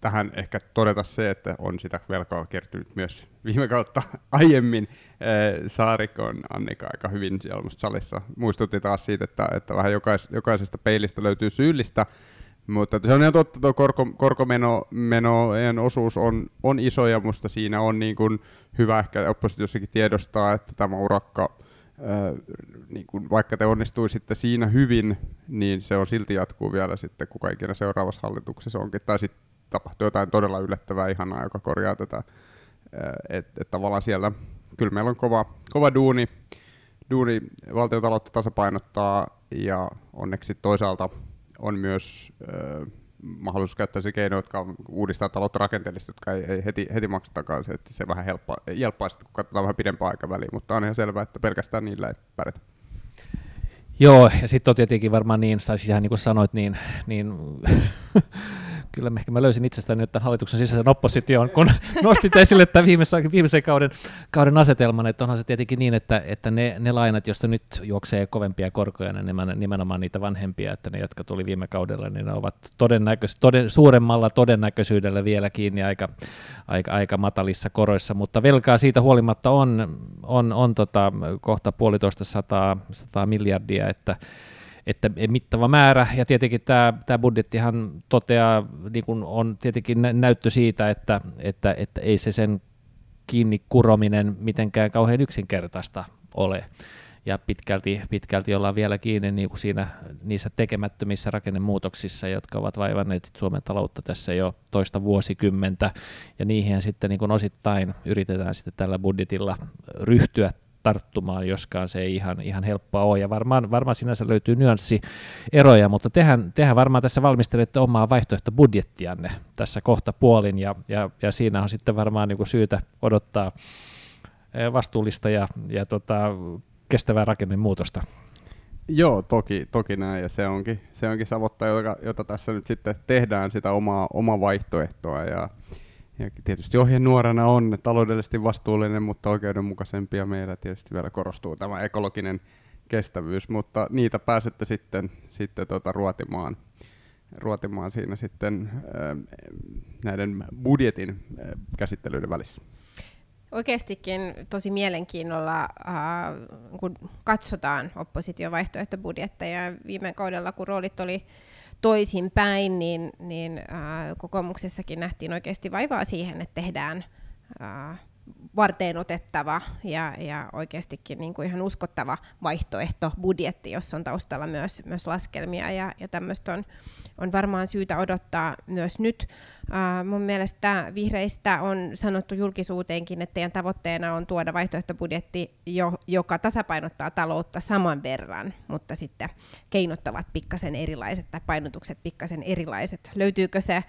Speaker 4: tähän ehkä todeta se, että on sitä velkaa kertynyt myös viime kautta aiemmin. Saarikon Annika aika hyvin siellä salissa muistutti taas siitä, että, että vähän jokais, jokaisesta peilistä löytyy syyllistä, mutta se on ihan totta, tuo korko, korkomenojen osuus on, on iso ja musta siinä on niin kuin hyvä ehkä oppositiossakin tiedostaa, että tämä urakka, ää, niin kuin vaikka te onnistuisitte siinä hyvin, niin se on silti jatkuu vielä sitten, kuka ikinä seuraavassa hallituksessa onkin, tai sitten tapahtuu jotain todella yllättävää ihanaa, joka korjaa tätä. Että et tavallaan siellä, kyllä meillä on kova, kova duuni, duuni valtiontaloutta tasapainottaa ja onneksi toisaalta on myös äh, mahdollisuus käyttää se keino, jotka uudistaa taloutta rakenteellisesti, jotka ei, ei heti, heti maksa takaisin, että se vähän helppoa, helppoa sitten, kun katsotaan vähän pidempää aikaväliä, mutta on ihan selvää, että pelkästään niillä ei pärjätä.
Speaker 1: Joo, ja sitten on tietenkin varmaan niin, tai siis ihan niin kuin sanoit, niin, niin kyllä ehkä mä löysin itsestäni nyt tämän hallituksen sisäisen opposition, kun nostit esille tämän viimeisen, viimeisen kauden, kauden asetelman, että onhan se tietenkin niin, että, että ne, ne lainat, joista nyt juoksee kovempia korkoja, ne nimenomaan niitä vanhempia, että ne, jotka tuli viime kaudella, niin ne ovat todennäköis, toden, suuremmalla todennäköisyydellä vielä kiinni aika, aika, aika matalissa koroissa, mutta velkaa siitä huolimatta on, on, on tota, kohta puolitoista sataa, sataa miljardia, että että mittava määrä, ja tietenkin tämä, tämä budjettihan toteaa, niin kuin on tietenkin näyttö siitä, että, että, että ei se sen kiinni kurominen mitenkään kauhean yksinkertaista ole. Ja pitkälti, pitkälti ollaan vielä kiinni niin kuin siinä, niissä tekemättömissä rakennemuutoksissa, jotka ovat vaivanneet Suomen taloutta tässä jo toista vuosikymmentä, ja niihin sitten niin kuin osittain yritetään sitten tällä budjetilla ryhtyä tarttumaan, joskaan se ei ihan, ihan helppoa ole. Ja varmaan, varmaan sinänsä löytyy nyanssieroja, mutta tehän, tehän varmaan tässä valmistelette omaa vaihtoehtobudjettianne tässä kohta puolin, ja, ja, ja siinä on sitten varmaan niin kuin syytä odottaa eh, vastuullista ja, ja tota, kestävää rakennemuutosta.
Speaker 4: Joo, toki, toki näin, ja se onkin, se onkin savotta, jota, jota tässä nyt sitten tehdään, sitä omaa, omaa vaihtoehtoa, ja ja tietysti ohjenuorana on taloudellisesti vastuullinen, mutta oikeudenmukaisempi, ja meillä tietysti vielä korostuu tämä ekologinen kestävyys, mutta niitä pääsette sitten, sitten tota ruotimaan, ruotimaan siinä sitten ää, näiden budjetin ää, käsittelyiden välissä.
Speaker 2: Oikeastikin tosi mielenkiinnolla, äh, kun katsotaan opposition vaihtoehtobudjetteja. Viime kaudella, kun roolit oli toisinpäin, niin, niin äh, kokoomuksessakin nähtiin oikeasti vaivaa siihen, että tehdään äh, varteen otettava ja, ja oikeastikin niin kuin ihan uskottava vaihtoehto budjetti, jossa on taustalla myös, myös laskelmia ja, ja tämmöistä on, on varmaan syytä odottaa myös nyt. Uh, mun mielestä vihreistä on sanottu julkisuuteenkin, että teidän tavoitteena on tuoda vaihtoehtobudjetti, jo, joka tasapainottaa taloutta saman verran, mutta sitten keinot ovat pikkasen erilaiset tai painotukset pikkasen erilaiset. Löytyykö se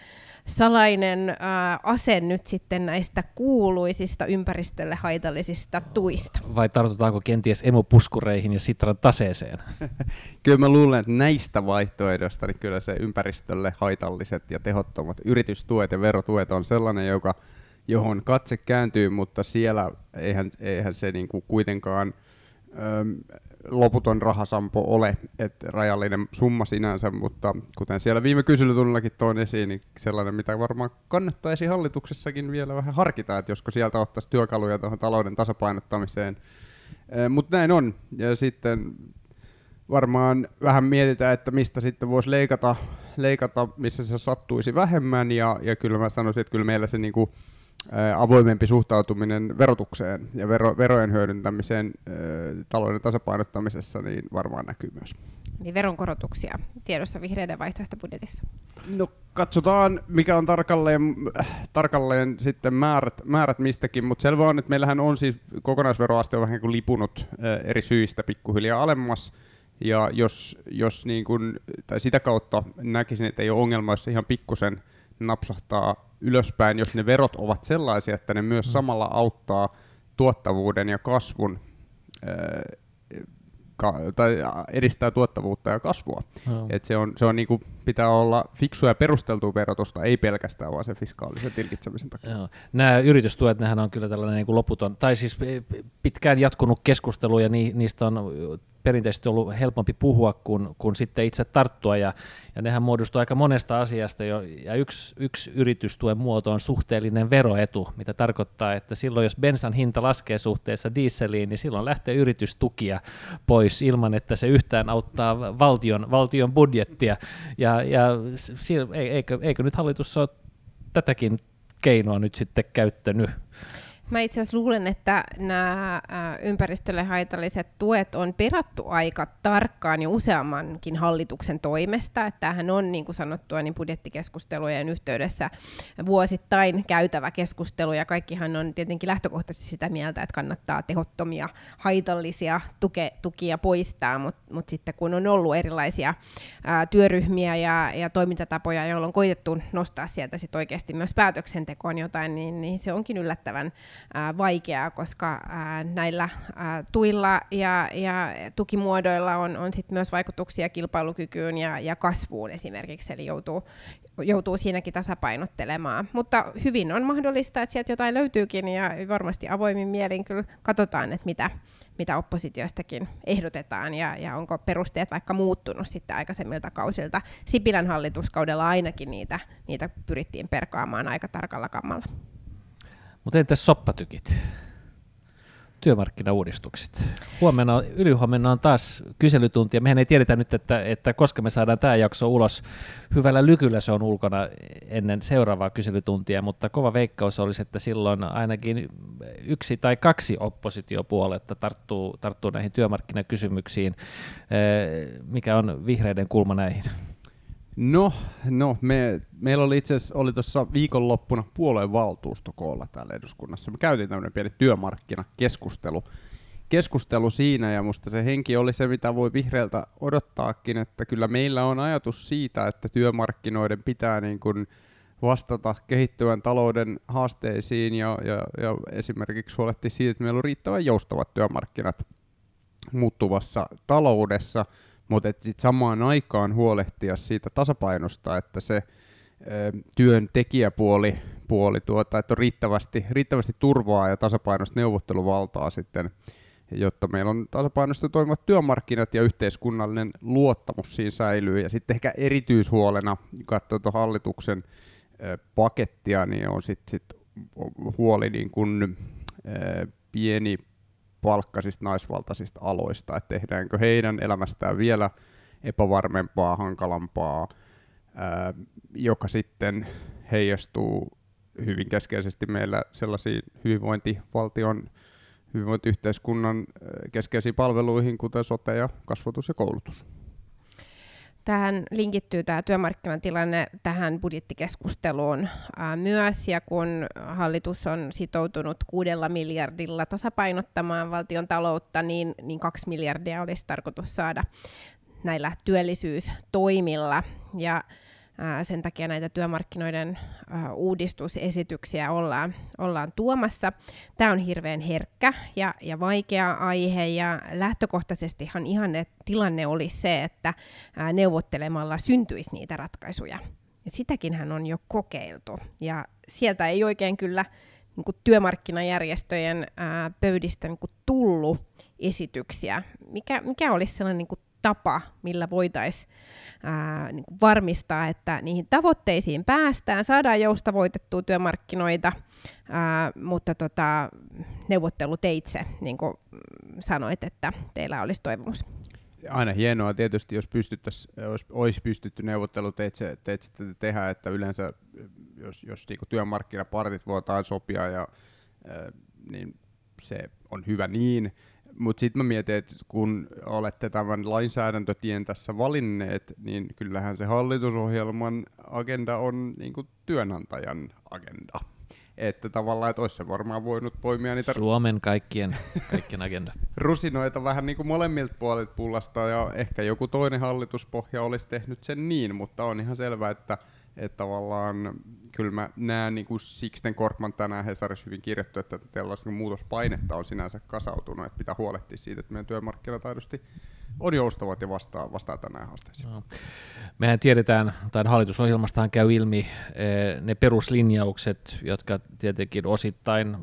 Speaker 2: salainen uh, ase nyt sitten näistä kuuluisista ympäristölle haitallisista tuista?
Speaker 1: Vai tartutaanko kenties emopuskureihin ja Sitran taseeseen?
Speaker 4: kyllä mä luulen, että näistä vaihtoehdoista niin kyllä se ympäristölle haitalliset ja tehottomat yritystuet ja verotuet on sellainen, joka, johon katse kääntyy, mutta siellä eihän, eihän se niin kuin kuitenkaan loputon rahasampo ole, että rajallinen summa sinänsä, mutta kuten siellä viime kyselytunnillakin toin esiin, niin sellainen, mitä varmaan kannattaisi hallituksessakin vielä vähän harkita, että josko sieltä ottaisi työkaluja tuohon talouden tasapainottamiseen. E, mutta näin on. Ja sitten varmaan vähän mietitään, että mistä sitten voisi leikata, leikata missä se sattuisi vähemmän, ja, ja kyllä mä sanoisin, että kyllä meillä se niinku, avoimempi suhtautuminen verotukseen ja vero, verojen hyödyntämiseen talouden tasapainottamisessa niin varmaan näkyy myös.
Speaker 2: Niin veronkorotuksia tiedossa vihreiden vaihtoehtobudjetissa?
Speaker 4: No katsotaan, mikä on tarkalleen, tarkalleen sitten määrät, määrät mistäkin, mutta selvä on, että meillähän on siis kokonaisveroaste on vähän kuin lipunut eri syistä pikkuhiljaa alemmas, ja jos, jos niin kuin, tai sitä kautta näkisin, että ei ole ongelma, jos ihan pikkusen napsahtaa ylöspäin, jos ne verot ovat sellaisia, että ne myös mm. samalla auttaa tuottavuuden ja kasvun ka, tai edistää tuottavuutta ja kasvua. No. Et se on, se on niinku, pitää olla fiksua ja perusteltua verotusta, ei pelkästään vaan se fiskaalisen tilkitsemisen takia. Joo.
Speaker 1: Nämä yritystuet, nehän on kyllä tällainen niinku loputon, tai siis pitkään jatkunut keskustelu, ja ni, niistä on perinteisesti ollut helpompi puhua kuin, kuin sitten itse tarttua, ja, ja nehän muodostuu aika monesta asiasta, jo, ja yksi, yksi yritystuen muoto on suhteellinen veroetu, mitä tarkoittaa, että silloin jos bensan hinta laskee suhteessa dieseliin, niin silloin lähtee yritystukia pois ilman, että se yhtään auttaa valtion, valtion budjettia, ja, ja eikö, eikö nyt hallitus ole tätäkin keinoa nyt sitten käyttänyt?
Speaker 2: Mä itse asiassa luulen, että nämä ympäristölle haitalliset tuet on perattu aika tarkkaan jo useammankin hallituksen toimesta. Että tämähän on, niin kuin sanottua, niin budjettikeskustelujen yhteydessä vuosittain käytävä keskustelu, ja kaikkihan on tietenkin lähtökohtaisesti sitä mieltä, että kannattaa tehottomia, haitallisia tuke, tukia poistaa, mutta mut sitten kun on ollut erilaisia ää, työryhmiä ja, ja toimintatapoja, joilla on koitettu nostaa sieltä sit oikeasti myös päätöksentekoon jotain, niin, niin se onkin yllättävän vaikeaa, koska näillä tuilla ja, ja tukimuodoilla on, on sit myös vaikutuksia kilpailukykyyn ja, ja kasvuun esimerkiksi, eli joutuu, joutuu siinäkin tasapainottelemaan. Mutta hyvin on mahdollista, että sieltä jotain löytyykin ja varmasti avoimin mielin kyllä katsotaan, että mitä, mitä oppositiostakin ehdotetaan ja, ja onko perusteet vaikka muuttunut sitten aikaisemmilta kausilta. Sipilän hallituskaudella ainakin niitä, niitä pyrittiin perkaamaan aika tarkalla kammalla.
Speaker 1: Mutta entäs soppatykit? Työmarkkinauudistukset. Huomenna, ylihuomenna on taas kyselytunti, ja mehän ei tiedetä nyt, että, että koska me saadaan tämä jakso ulos. Hyvällä lykyllä se on ulkona ennen seuraavaa kyselytuntia, mutta kova veikkaus olisi, että silloin ainakin yksi tai kaksi oppositiopuoletta tarttuu, tarttuu näihin työmarkkinakysymyksiin. Mikä on vihreiden kulma näihin?
Speaker 4: No, no me, meillä oli itse asiassa oli tuossa viikonloppuna puolueen valtuustokoolla täällä eduskunnassa. Me käytiin tämmöinen pieni työmarkkinakeskustelu keskustelu siinä, ja musta se henki oli se, mitä voi vihreältä odottaakin, että kyllä meillä on ajatus siitä, että työmarkkinoiden pitää niin kuin vastata kehittyvän talouden haasteisiin ja, ja, ja esimerkiksi huolehtia siitä, että meillä on riittävän joustavat työmarkkinat muuttuvassa taloudessa – mutta sitten samaan aikaan huolehtia siitä tasapainosta, että se työntekijäpuoli puoli tuota, että on riittävästi, riittävästi turvaa ja tasapainosta neuvotteluvaltaa sitten jotta meillä on tasapainoisesti toimivat työmarkkinat ja yhteiskunnallinen luottamus siinä säilyy. Ja sitten ehkä erityishuolena, katsoo hallituksen pakettia, niin on sitten sit huoli niin kun, pieni palkkaisista naisvaltaisista aloista, että tehdäänkö heidän elämästään vielä epävarmempaa, hankalampaa, ää, joka sitten heijastuu hyvin keskeisesti meillä sellaisiin hyvinvointivaltion, hyvinvointiyhteiskunnan keskeisiin palveluihin, kuten sote ja kasvatus ja koulutus.
Speaker 2: Tähän linkittyy tämä työmarkkinatilanne tähän budjettikeskusteluun myös, ja kun hallitus on sitoutunut kuudella miljardilla tasapainottamaan valtion taloutta, niin, niin kaksi miljardia olisi tarkoitus saada näillä työllisyystoimilla. Ja sen takia näitä työmarkkinoiden uudistusesityksiä ollaan, ollaan tuomassa. Tämä on hirveän herkkä ja, ja vaikea aihe ja lähtökohtaisestihan ihanne tilanne olisi se, että neuvottelemalla syntyisi niitä ratkaisuja. Ja sitäkin hän on jo kokeiltu ja sieltä ei oikein kyllä niin kuin työmarkkinajärjestöjen pöydistä niin kuin tullut esityksiä. Mikä, mikä olisi sellainen niin kuin tapa, millä voitaisiin niin varmistaa, että niihin tavoitteisiin päästään, saadaan joustavoitettua työmarkkinoita, ää, mutta tota, neuvotteluteitse, niin kuin sanoit, että teillä olisi toivomus.
Speaker 4: Aina hienoa tietysti, jos olisi, olisi pystytty neuvotteluteitse teitse tehdä, että yleensä jos, jos niin työmarkkinapartit voidaan sopia, ja, ää, niin se on hyvä niin. Mutta sitten mä mietin, että kun olette tämän lainsäädäntötien tässä valinneet, niin kyllähän se hallitusohjelman agenda on niin kuin työnantajan agenda. Että tavallaan, että olisi se varmaan voinut poimia niitä...
Speaker 1: Suomen kaikkien, kaikkien agenda.
Speaker 4: rusinoita vähän niin kuin molemmilta puolilta pullasta, ja ehkä joku toinen hallituspohja olisi tehnyt sen niin, mutta on ihan selvää, että että tavallaan kyllä mä näen, niin kuin Sixten Korkman tänään Hesarissa hyvin kirjoittu, että tällaista muutospainetta on sinänsä kasautunut, että pitää huolehtia siitä, että meidän työmarkkinat aidosti on joustavat ja vastaa, vastaa tänään haasteisiin. No.
Speaker 1: Mehän tiedetään, tai hallitusohjelmastahan käy ilmi eh, ne peruslinjaukset, jotka tietenkin osittain eh,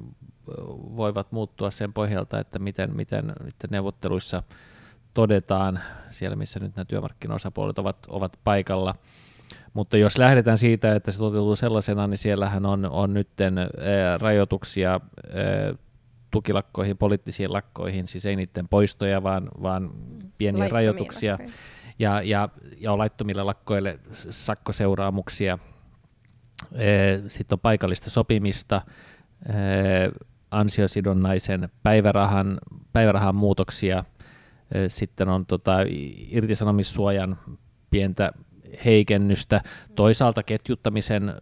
Speaker 1: voivat muuttua sen pohjalta, että miten, miten neuvotteluissa todetaan siellä, missä nyt nämä työmarkkinaosapuolet ovat, ovat paikalla – mutta jos lähdetään siitä, että se toteutuu sellaisena, niin siellähän on, on nyt rajoituksia tukilakkoihin, poliittisiin lakkoihin, siis ei niiden poistoja, vaan, vaan pieniä Laittomia rajoituksia. Ja, ja, ja on laittomille lakkoille sakkoseuraamuksia. Sitten on paikallista sopimista, ansiosidonnaisen päivärahan, päivärahan muutoksia, sitten on tota, irtisanomissuojan pientä heikennystä, toisaalta ketjuttamisen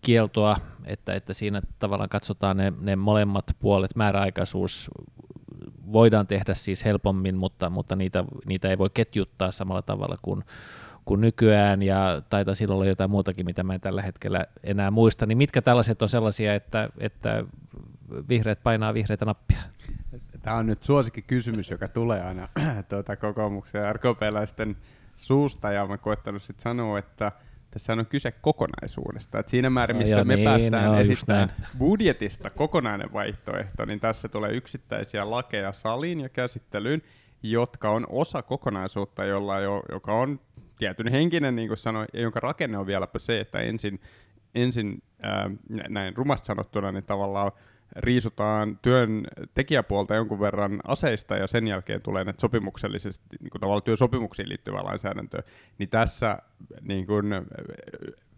Speaker 1: kieltoa, että, että siinä tavallaan katsotaan ne, ne molemmat puolet, määräaikaisuus voidaan tehdä siis helpommin, mutta, mutta niitä, niitä ei voi ketjuttaa samalla tavalla kuin, kuin nykyään, ja taitaa silloin olla jotain muutakin, mitä mä en tällä hetkellä enää muista, niin mitkä tällaiset on sellaisia, että, että vihreät painaa vihreitä nappia?
Speaker 4: Tämä on nyt suosikin kysymys, joka tulee aina tuota, kokoomuksen ja RKP-läisten suusta ja mä koettanut sitten sanoa, että tässä on kyse kokonaisuudesta. Et siinä määrin, missä no, me niin, päästään no, esittämään budjetista kokonainen vaihtoehto, niin tässä tulee yksittäisiä lakeja saliin ja käsittelyyn, jotka on osa kokonaisuutta, jolla jo, joka on tietyn henkinen, niin kuin sanoin, ja jonka rakenne on vieläpä se, että ensin, ensin ää, näin rumasti sanottuna, niin tavallaan riisutaan työn tekijäpuolta jonkun verran aseista ja sen jälkeen tulee näitä sopimuksellisesti, niin kuin tavallaan työsopimuksiin liittyvää lainsäädäntöä, niin tässä niin kuin,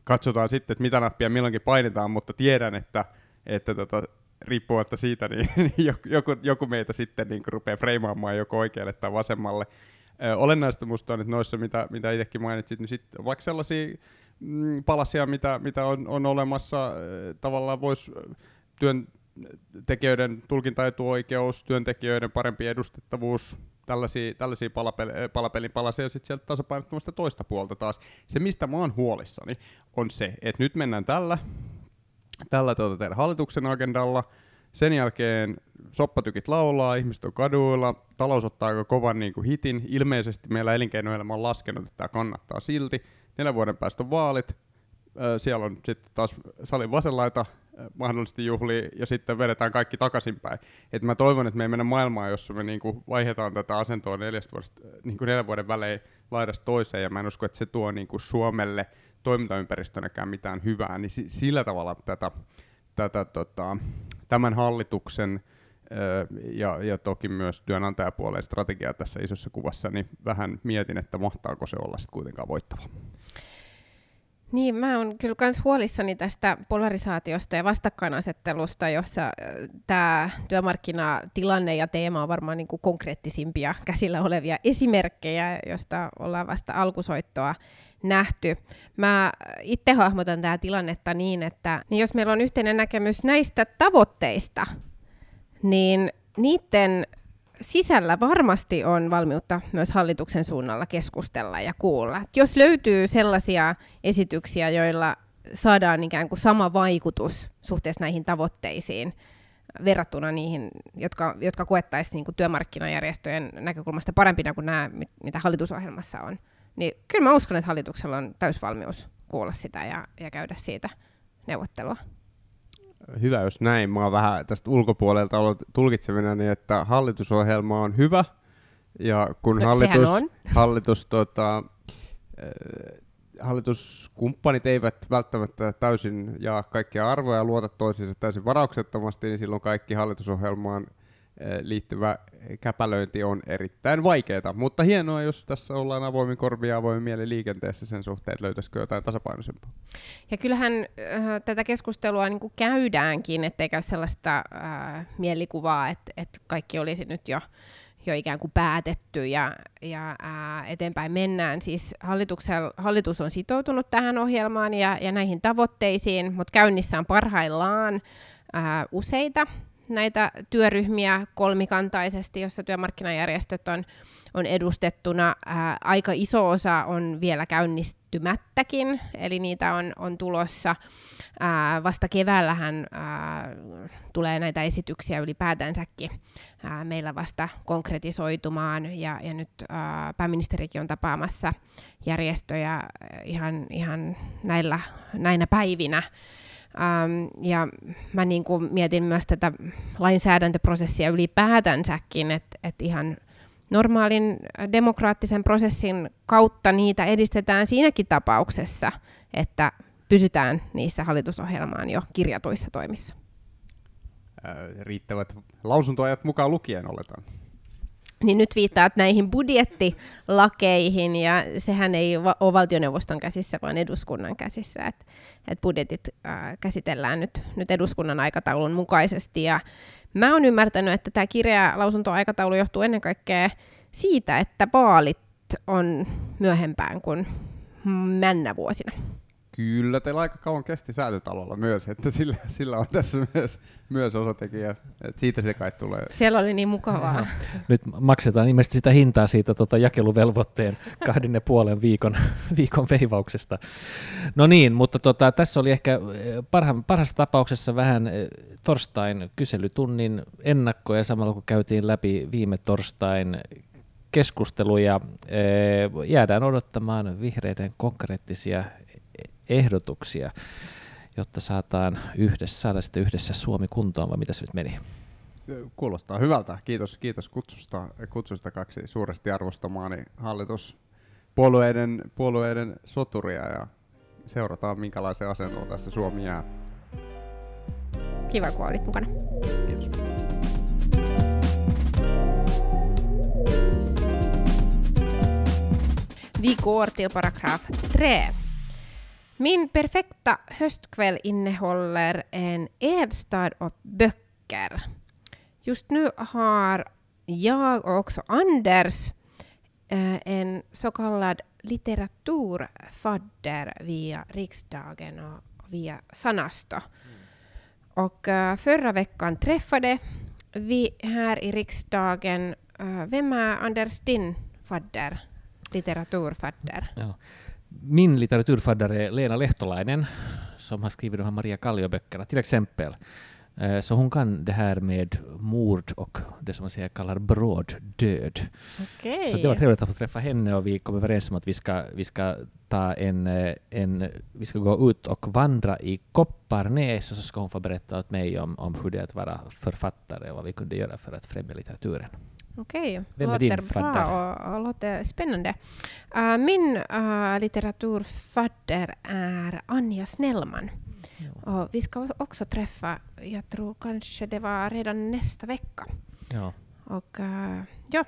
Speaker 4: katsotaan sitten, että mitä nappia milloinkin painetaan, mutta tiedän, että, että tota, riippumatta siitä, niin joku, joku meitä sitten niin kuin rupeaa freimaamaan joko oikealle tai vasemmalle. Olennaista minusta on, että noissa, mitä, mitä itsekin mainitsit, niin sitten vaikka sellaisia mm, palasia, mitä, mitä on, on olemassa, tavallaan voisi työn, tekijöiden tulkintaetuoikeus, työntekijöiden parempi edustettavuus, tällaisia, tällaisia palapeli, palapelin palasia ja sitten sieltä tasapainottamasta toista puolta taas. Se, mistä mä oon huolissani, on se, että nyt mennään tällä, tällä tuota teidän hallituksen agendalla, sen jälkeen soppatykit laulaa, ihmiset on kaduilla, talous ottaa aika kovan niin kuin hitin. Ilmeisesti meillä elinkeinoelämä on laskenut, että tämä kannattaa silti. Neljän vuoden päästä on vaalit, siellä on sitten taas salin vasenlaita mahdollisesti juhli ja sitten vedetään kaikki takaisinpäin. Et mä toivon, että me ei mennä maailmaan, jossa me niinku vaihdetaan tätä asentoa neljästä vuodesta, niinku neljän vuoden välein laidasta toiseen, ja mä en usko, että se tuo niinku Suomelle toimintaympäristönäkään mitään hyvää, niin si- sillä tavalla tätä, tätä tota, tämän hallituksen ja, ja toki myös työnantajapuolen strategiaa tässä isossa kuvassa, niin vähän mietin, että mahtaako se olla sitten kuitenkaan voittava.
Speaker 2: Niin, mä oon kyllä myös huolissani tästä polarisaatiosta ja vastakkainasettelusta, jossa tämä työmarkkinatilanne ja teema on varmaan niin kuin konkreettisimpia käsillä olevia esimerkkejä, josta ollaan vasta alkusoittoa nähty. Mä itse hahmotan tämä tilannetta niin, että niin jos meillä on yhteinen näkemys näistä tavoitteista, niin niiden sisällä varmasti on valmiutta myös hallituksen suunnalla keskustella ja kuulla. Et jos löytyy sellaisia esityksiä, joilla saadaan ikään kuin sama vaikutus suhteessa näihin tavoitteisiin verrattuna niihin, jotka, jotka koettaisiin niin työmarkkinajärjestöjen näkökulmasta parempina kuin nämä, mitä hallitusohjelmassa on, niin kyllä mä uskon, että hallituksella on täysvalmius kuulla sitä ja, ja käydä siitä neuvottelua
Speaker 4: hyvä, jos näin. Mä oon vähän tästä ulkopuolelta ollut tulkitseminen, niin että hallitusohjelma on hyvä, ja kun no, hallitus, on. hallitus tota, äh, hallituskumppanit eivät välttämättä täysin jaa kaikkia arvoja ja luota toisiinsa täysin varauksettomasti, niin silloin kaikki hallitusohjelmaan Eh, liittyvä käpälöinti on erittäin vaikeaa, mutta hienoa, jos tässä ollaan avoimin korvi ja avoimin mieli liikenteessä sen suhteen, että löytäisikö jotain tasapainoisempaa.
Speaker 2: Ja kyllähän äh, tätä keskustelua niin kuin käydäänkin, ettei käy sellaista äh, mielikuvaa, että, että kaikki olisi nyt jo jo ikään kuin päätetty ja, ja ää, eteenpäin mennään. Siis hallitus on sitoutunut tähän ohjelmaan ja, ja näihin tavoitteisiin, mutta käynnissä on parhaillaan ää, useita näitä työryhmiä kolmikantaisesti, jossa työmarkkinajärjestöt on, on edustettuna. Ää, aika iso osa on vielä käynnistymättäkin, eli niitä on, on tulossa. Ää, vasta keväällähän ää, tulee näitä esityksiä ylipäätänsäkin ää, meillä vasta konkretisoitumaan, ja, ja nyt ää, pääministerikin on tapaamassa järjestöjä ihan, ihan näillä, näinä päivinä. Ähm, ja mä niin kuin mietin myös tätä lainsäädäntöprosessia ylipäätänsäkin, että et ihan normaalin demokraattisen prosessin kautta niitä edistetään siinäkin tapauksessa, että pysytään niissä hallitusohjelmaan jo kirjatuissa toimissa.
Speaker 4: Riittävät lausuntoajat mukaan lukien oletaan
Speaker 2: niin nyt viittaat näihin budjettilakeihin, ja sehän ei ole valtioneuvoston käsissä, vaan eduskunnan käsissä, että et budjetit äh, käsitellään nyt, nyt eduskunnan aikataulun mukaisesti, ja mä oon ymmärtänyt, että tämä kirja lausuntoaikataulu johtuu ennen kaikkea siitä, että vaalit on myöhempään kuin männä vuosina.
Speaker 4: Kyllä, teillä aika kauan kesti säätötalolla myös, että sillä, sillä on tässä myös, myös osatekijä, että siitä se kai tulee.
Speaker 2: Siellä oli niin mukavaa.
Speaker 1: Nyt maksetaan ilmeisesti sitä hintaa siitä tota, jakeluvelvoitteen kahden ja puolen viikon, viikon veivauksesta. No niin, mutta tota, tässä oli ehkä eh, parha, parhaassa tapauksessa vähän eh, torstain kyselytunnin ennakko ja samalla kun käytiin läpi viime torstain keskusteluja, eh, jäädään odottamaan vihreiden konkreettisia ehdotuksia, jotta saataan yhdessä, saada sitten yhdessä Suomi kuntoon, vai mitä se nyt meni?
Speaker 4: Kuulostaa hyvältä. Kiitos, kiitos kutsusta, kutsusta kaksi suuresti arvostamaani hallituspuolueiden puolueiden soturia ja seurataan minkälaisen asentoon tässä Suomi jää.
Speaker 2: Kiva, kun olit mukana.
Speaker 4: Kiitos.
Speaker 2: Vi går till paragraf 3. Min perfekta höstkväll innehåller en eldstad och böcker. Just nu har jag och också Anders eh, en så kallad litteraturfadder via riksdagen och via Sanasto. Mm. Och uh, förra veckan träffade vi här i riksdagen, uh, vem är Anders din fadder, litteraturfadder?
Speaker 1: Ja. Min litteraturfaddare Lena Lehtolainen, som har skrivit de här Maria Kallio-böckerna, till exempel. Eh, Så hon kan det här med mord och det som man säger kallar bråd död.
Speaker 2: Okej.
Speaker 1: Så det var trevligt att få träffa henne och vi kom överens om att vi ska, vi ska ta en, eh, en, vi ska gå ut och vandra i Kopparnäs och så ska hon få berätta åt mig om, om hur det är att vara författare och vad vi kunde göra för att främja litteraturen.
Speaker 2: Okej,
Speaker 1: Vem
Speaker 2: låter bra och, och låter spännande. Uh, min uh, litteraturfadder är Anja Snellman. Och vi ska också träffa, jag tror kanske det var redan nästa vecka.
Speaker 1: Ja.
Speaker 2: Och uh, ja,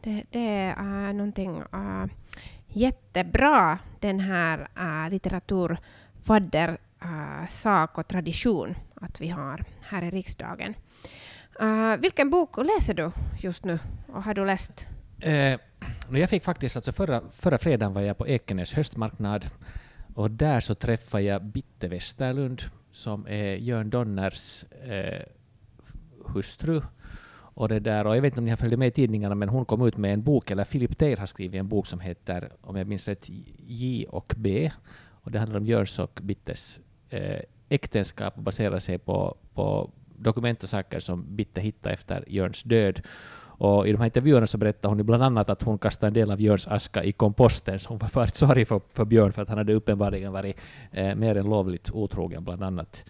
Speaker 2: det, det är någonting uh, jättebra, den här uh, litteraturfadder uh, sak och tradition att vi har här i riksdagen. Uh, vilken bok läser du just nu? Och har du läst?
Speaker 1: Eh, jag fick faktiskt, alltså förra, förra fredagen var jag på Ekenäs höstmarknad och där så träffade jag Bitte Westerlund som är Jörn Donners eh, hustru. Och, det där, och jag vet inte om ni har följt med i tidningarna, men hon kom ut med en bok, eller Philip Teir har skrivit en bok som heter, om jag minns rätt, J och B. Och det handlar om Jörns och Bittes eh, äktenskap och baserar sig på, på dokument och saker som Bitte hittade efter Jörns död. Och I de här intervjuerna så berättade hon bland annat att hon kastade en del av Björns aska i komposten, så hon var för sorg för, för Björn för att han hade uppenbarligen varit eh, mer än lovligt otrogen, bland annat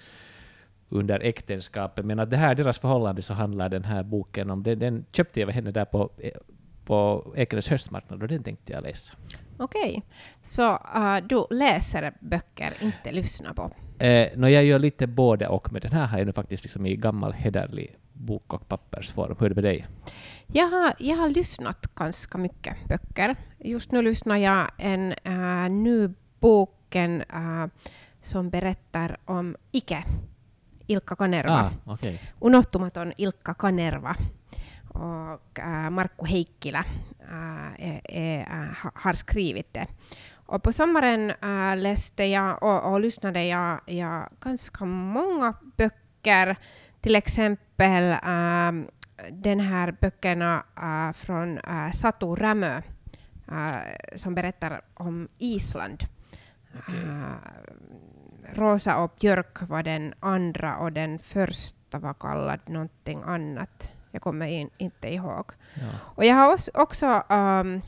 Speaker 1: under äktenskapet. Men att det här, deras förhållande, så handlar den här boken om. Den, den köpte jag av henne där på, eh, på Ekenäs höstmarknad och den tänkte jag läsa.
Speaker 2: Okej, så uh, du läser böcker, inte lyssnar på.
Speaker 1: Eh, no, jag gör lite både och, men den här har jag nu faktiskt liksom i gammal hederlig bok och pappersform. Hur är det med dig?
Speaker 2: Jag har, jag har lyssnat ganska mycket böcker. Just nu lyssnar jag en uh, ny boken uh, som berättar om Ike, Ilkka Kanerva.
Speaker 1: Ah, okej.
Speaker 2: Unohtumaton Ilkka Kanerva och äh, Markku Heikkilä äh, äh, ha- har skrivit det. Och på sommaren äh, läste jag och, och lyssnade jag, jag ganska många böcker, till exempel äh, den här böckerna äh, från äh, Satu Rämö äh, som berättar om Island.
Speaker 1: Okej.
Speaker 2: Äh, Rosa och Björk var den andra och den första var kallad någonting annat. Jag kommer in, inte ihåg.
Speaker 1: Ja.
Speaker 2: Och jag har os- också um,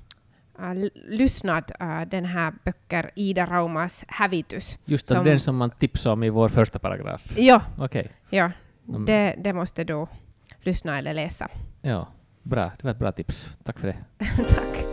Speaker 2: l- lyssnat uh, den här böcker Ida Raumas Hävitys.
Speaker 1: Just
Speaker 2: Som-
Speaker 1: den som man tipsade om i vår första paragraf.
Speaker 2: Ja,
Speaker 1: Okej.
Speaker 2: ja
Speaker 1: Mm.
Speaker 2: det, det måste du lyssna eller läsa.
Speaker 1: Ja, bra. Det var ett bra tips. Tack för det.
Speaker 2: Tack.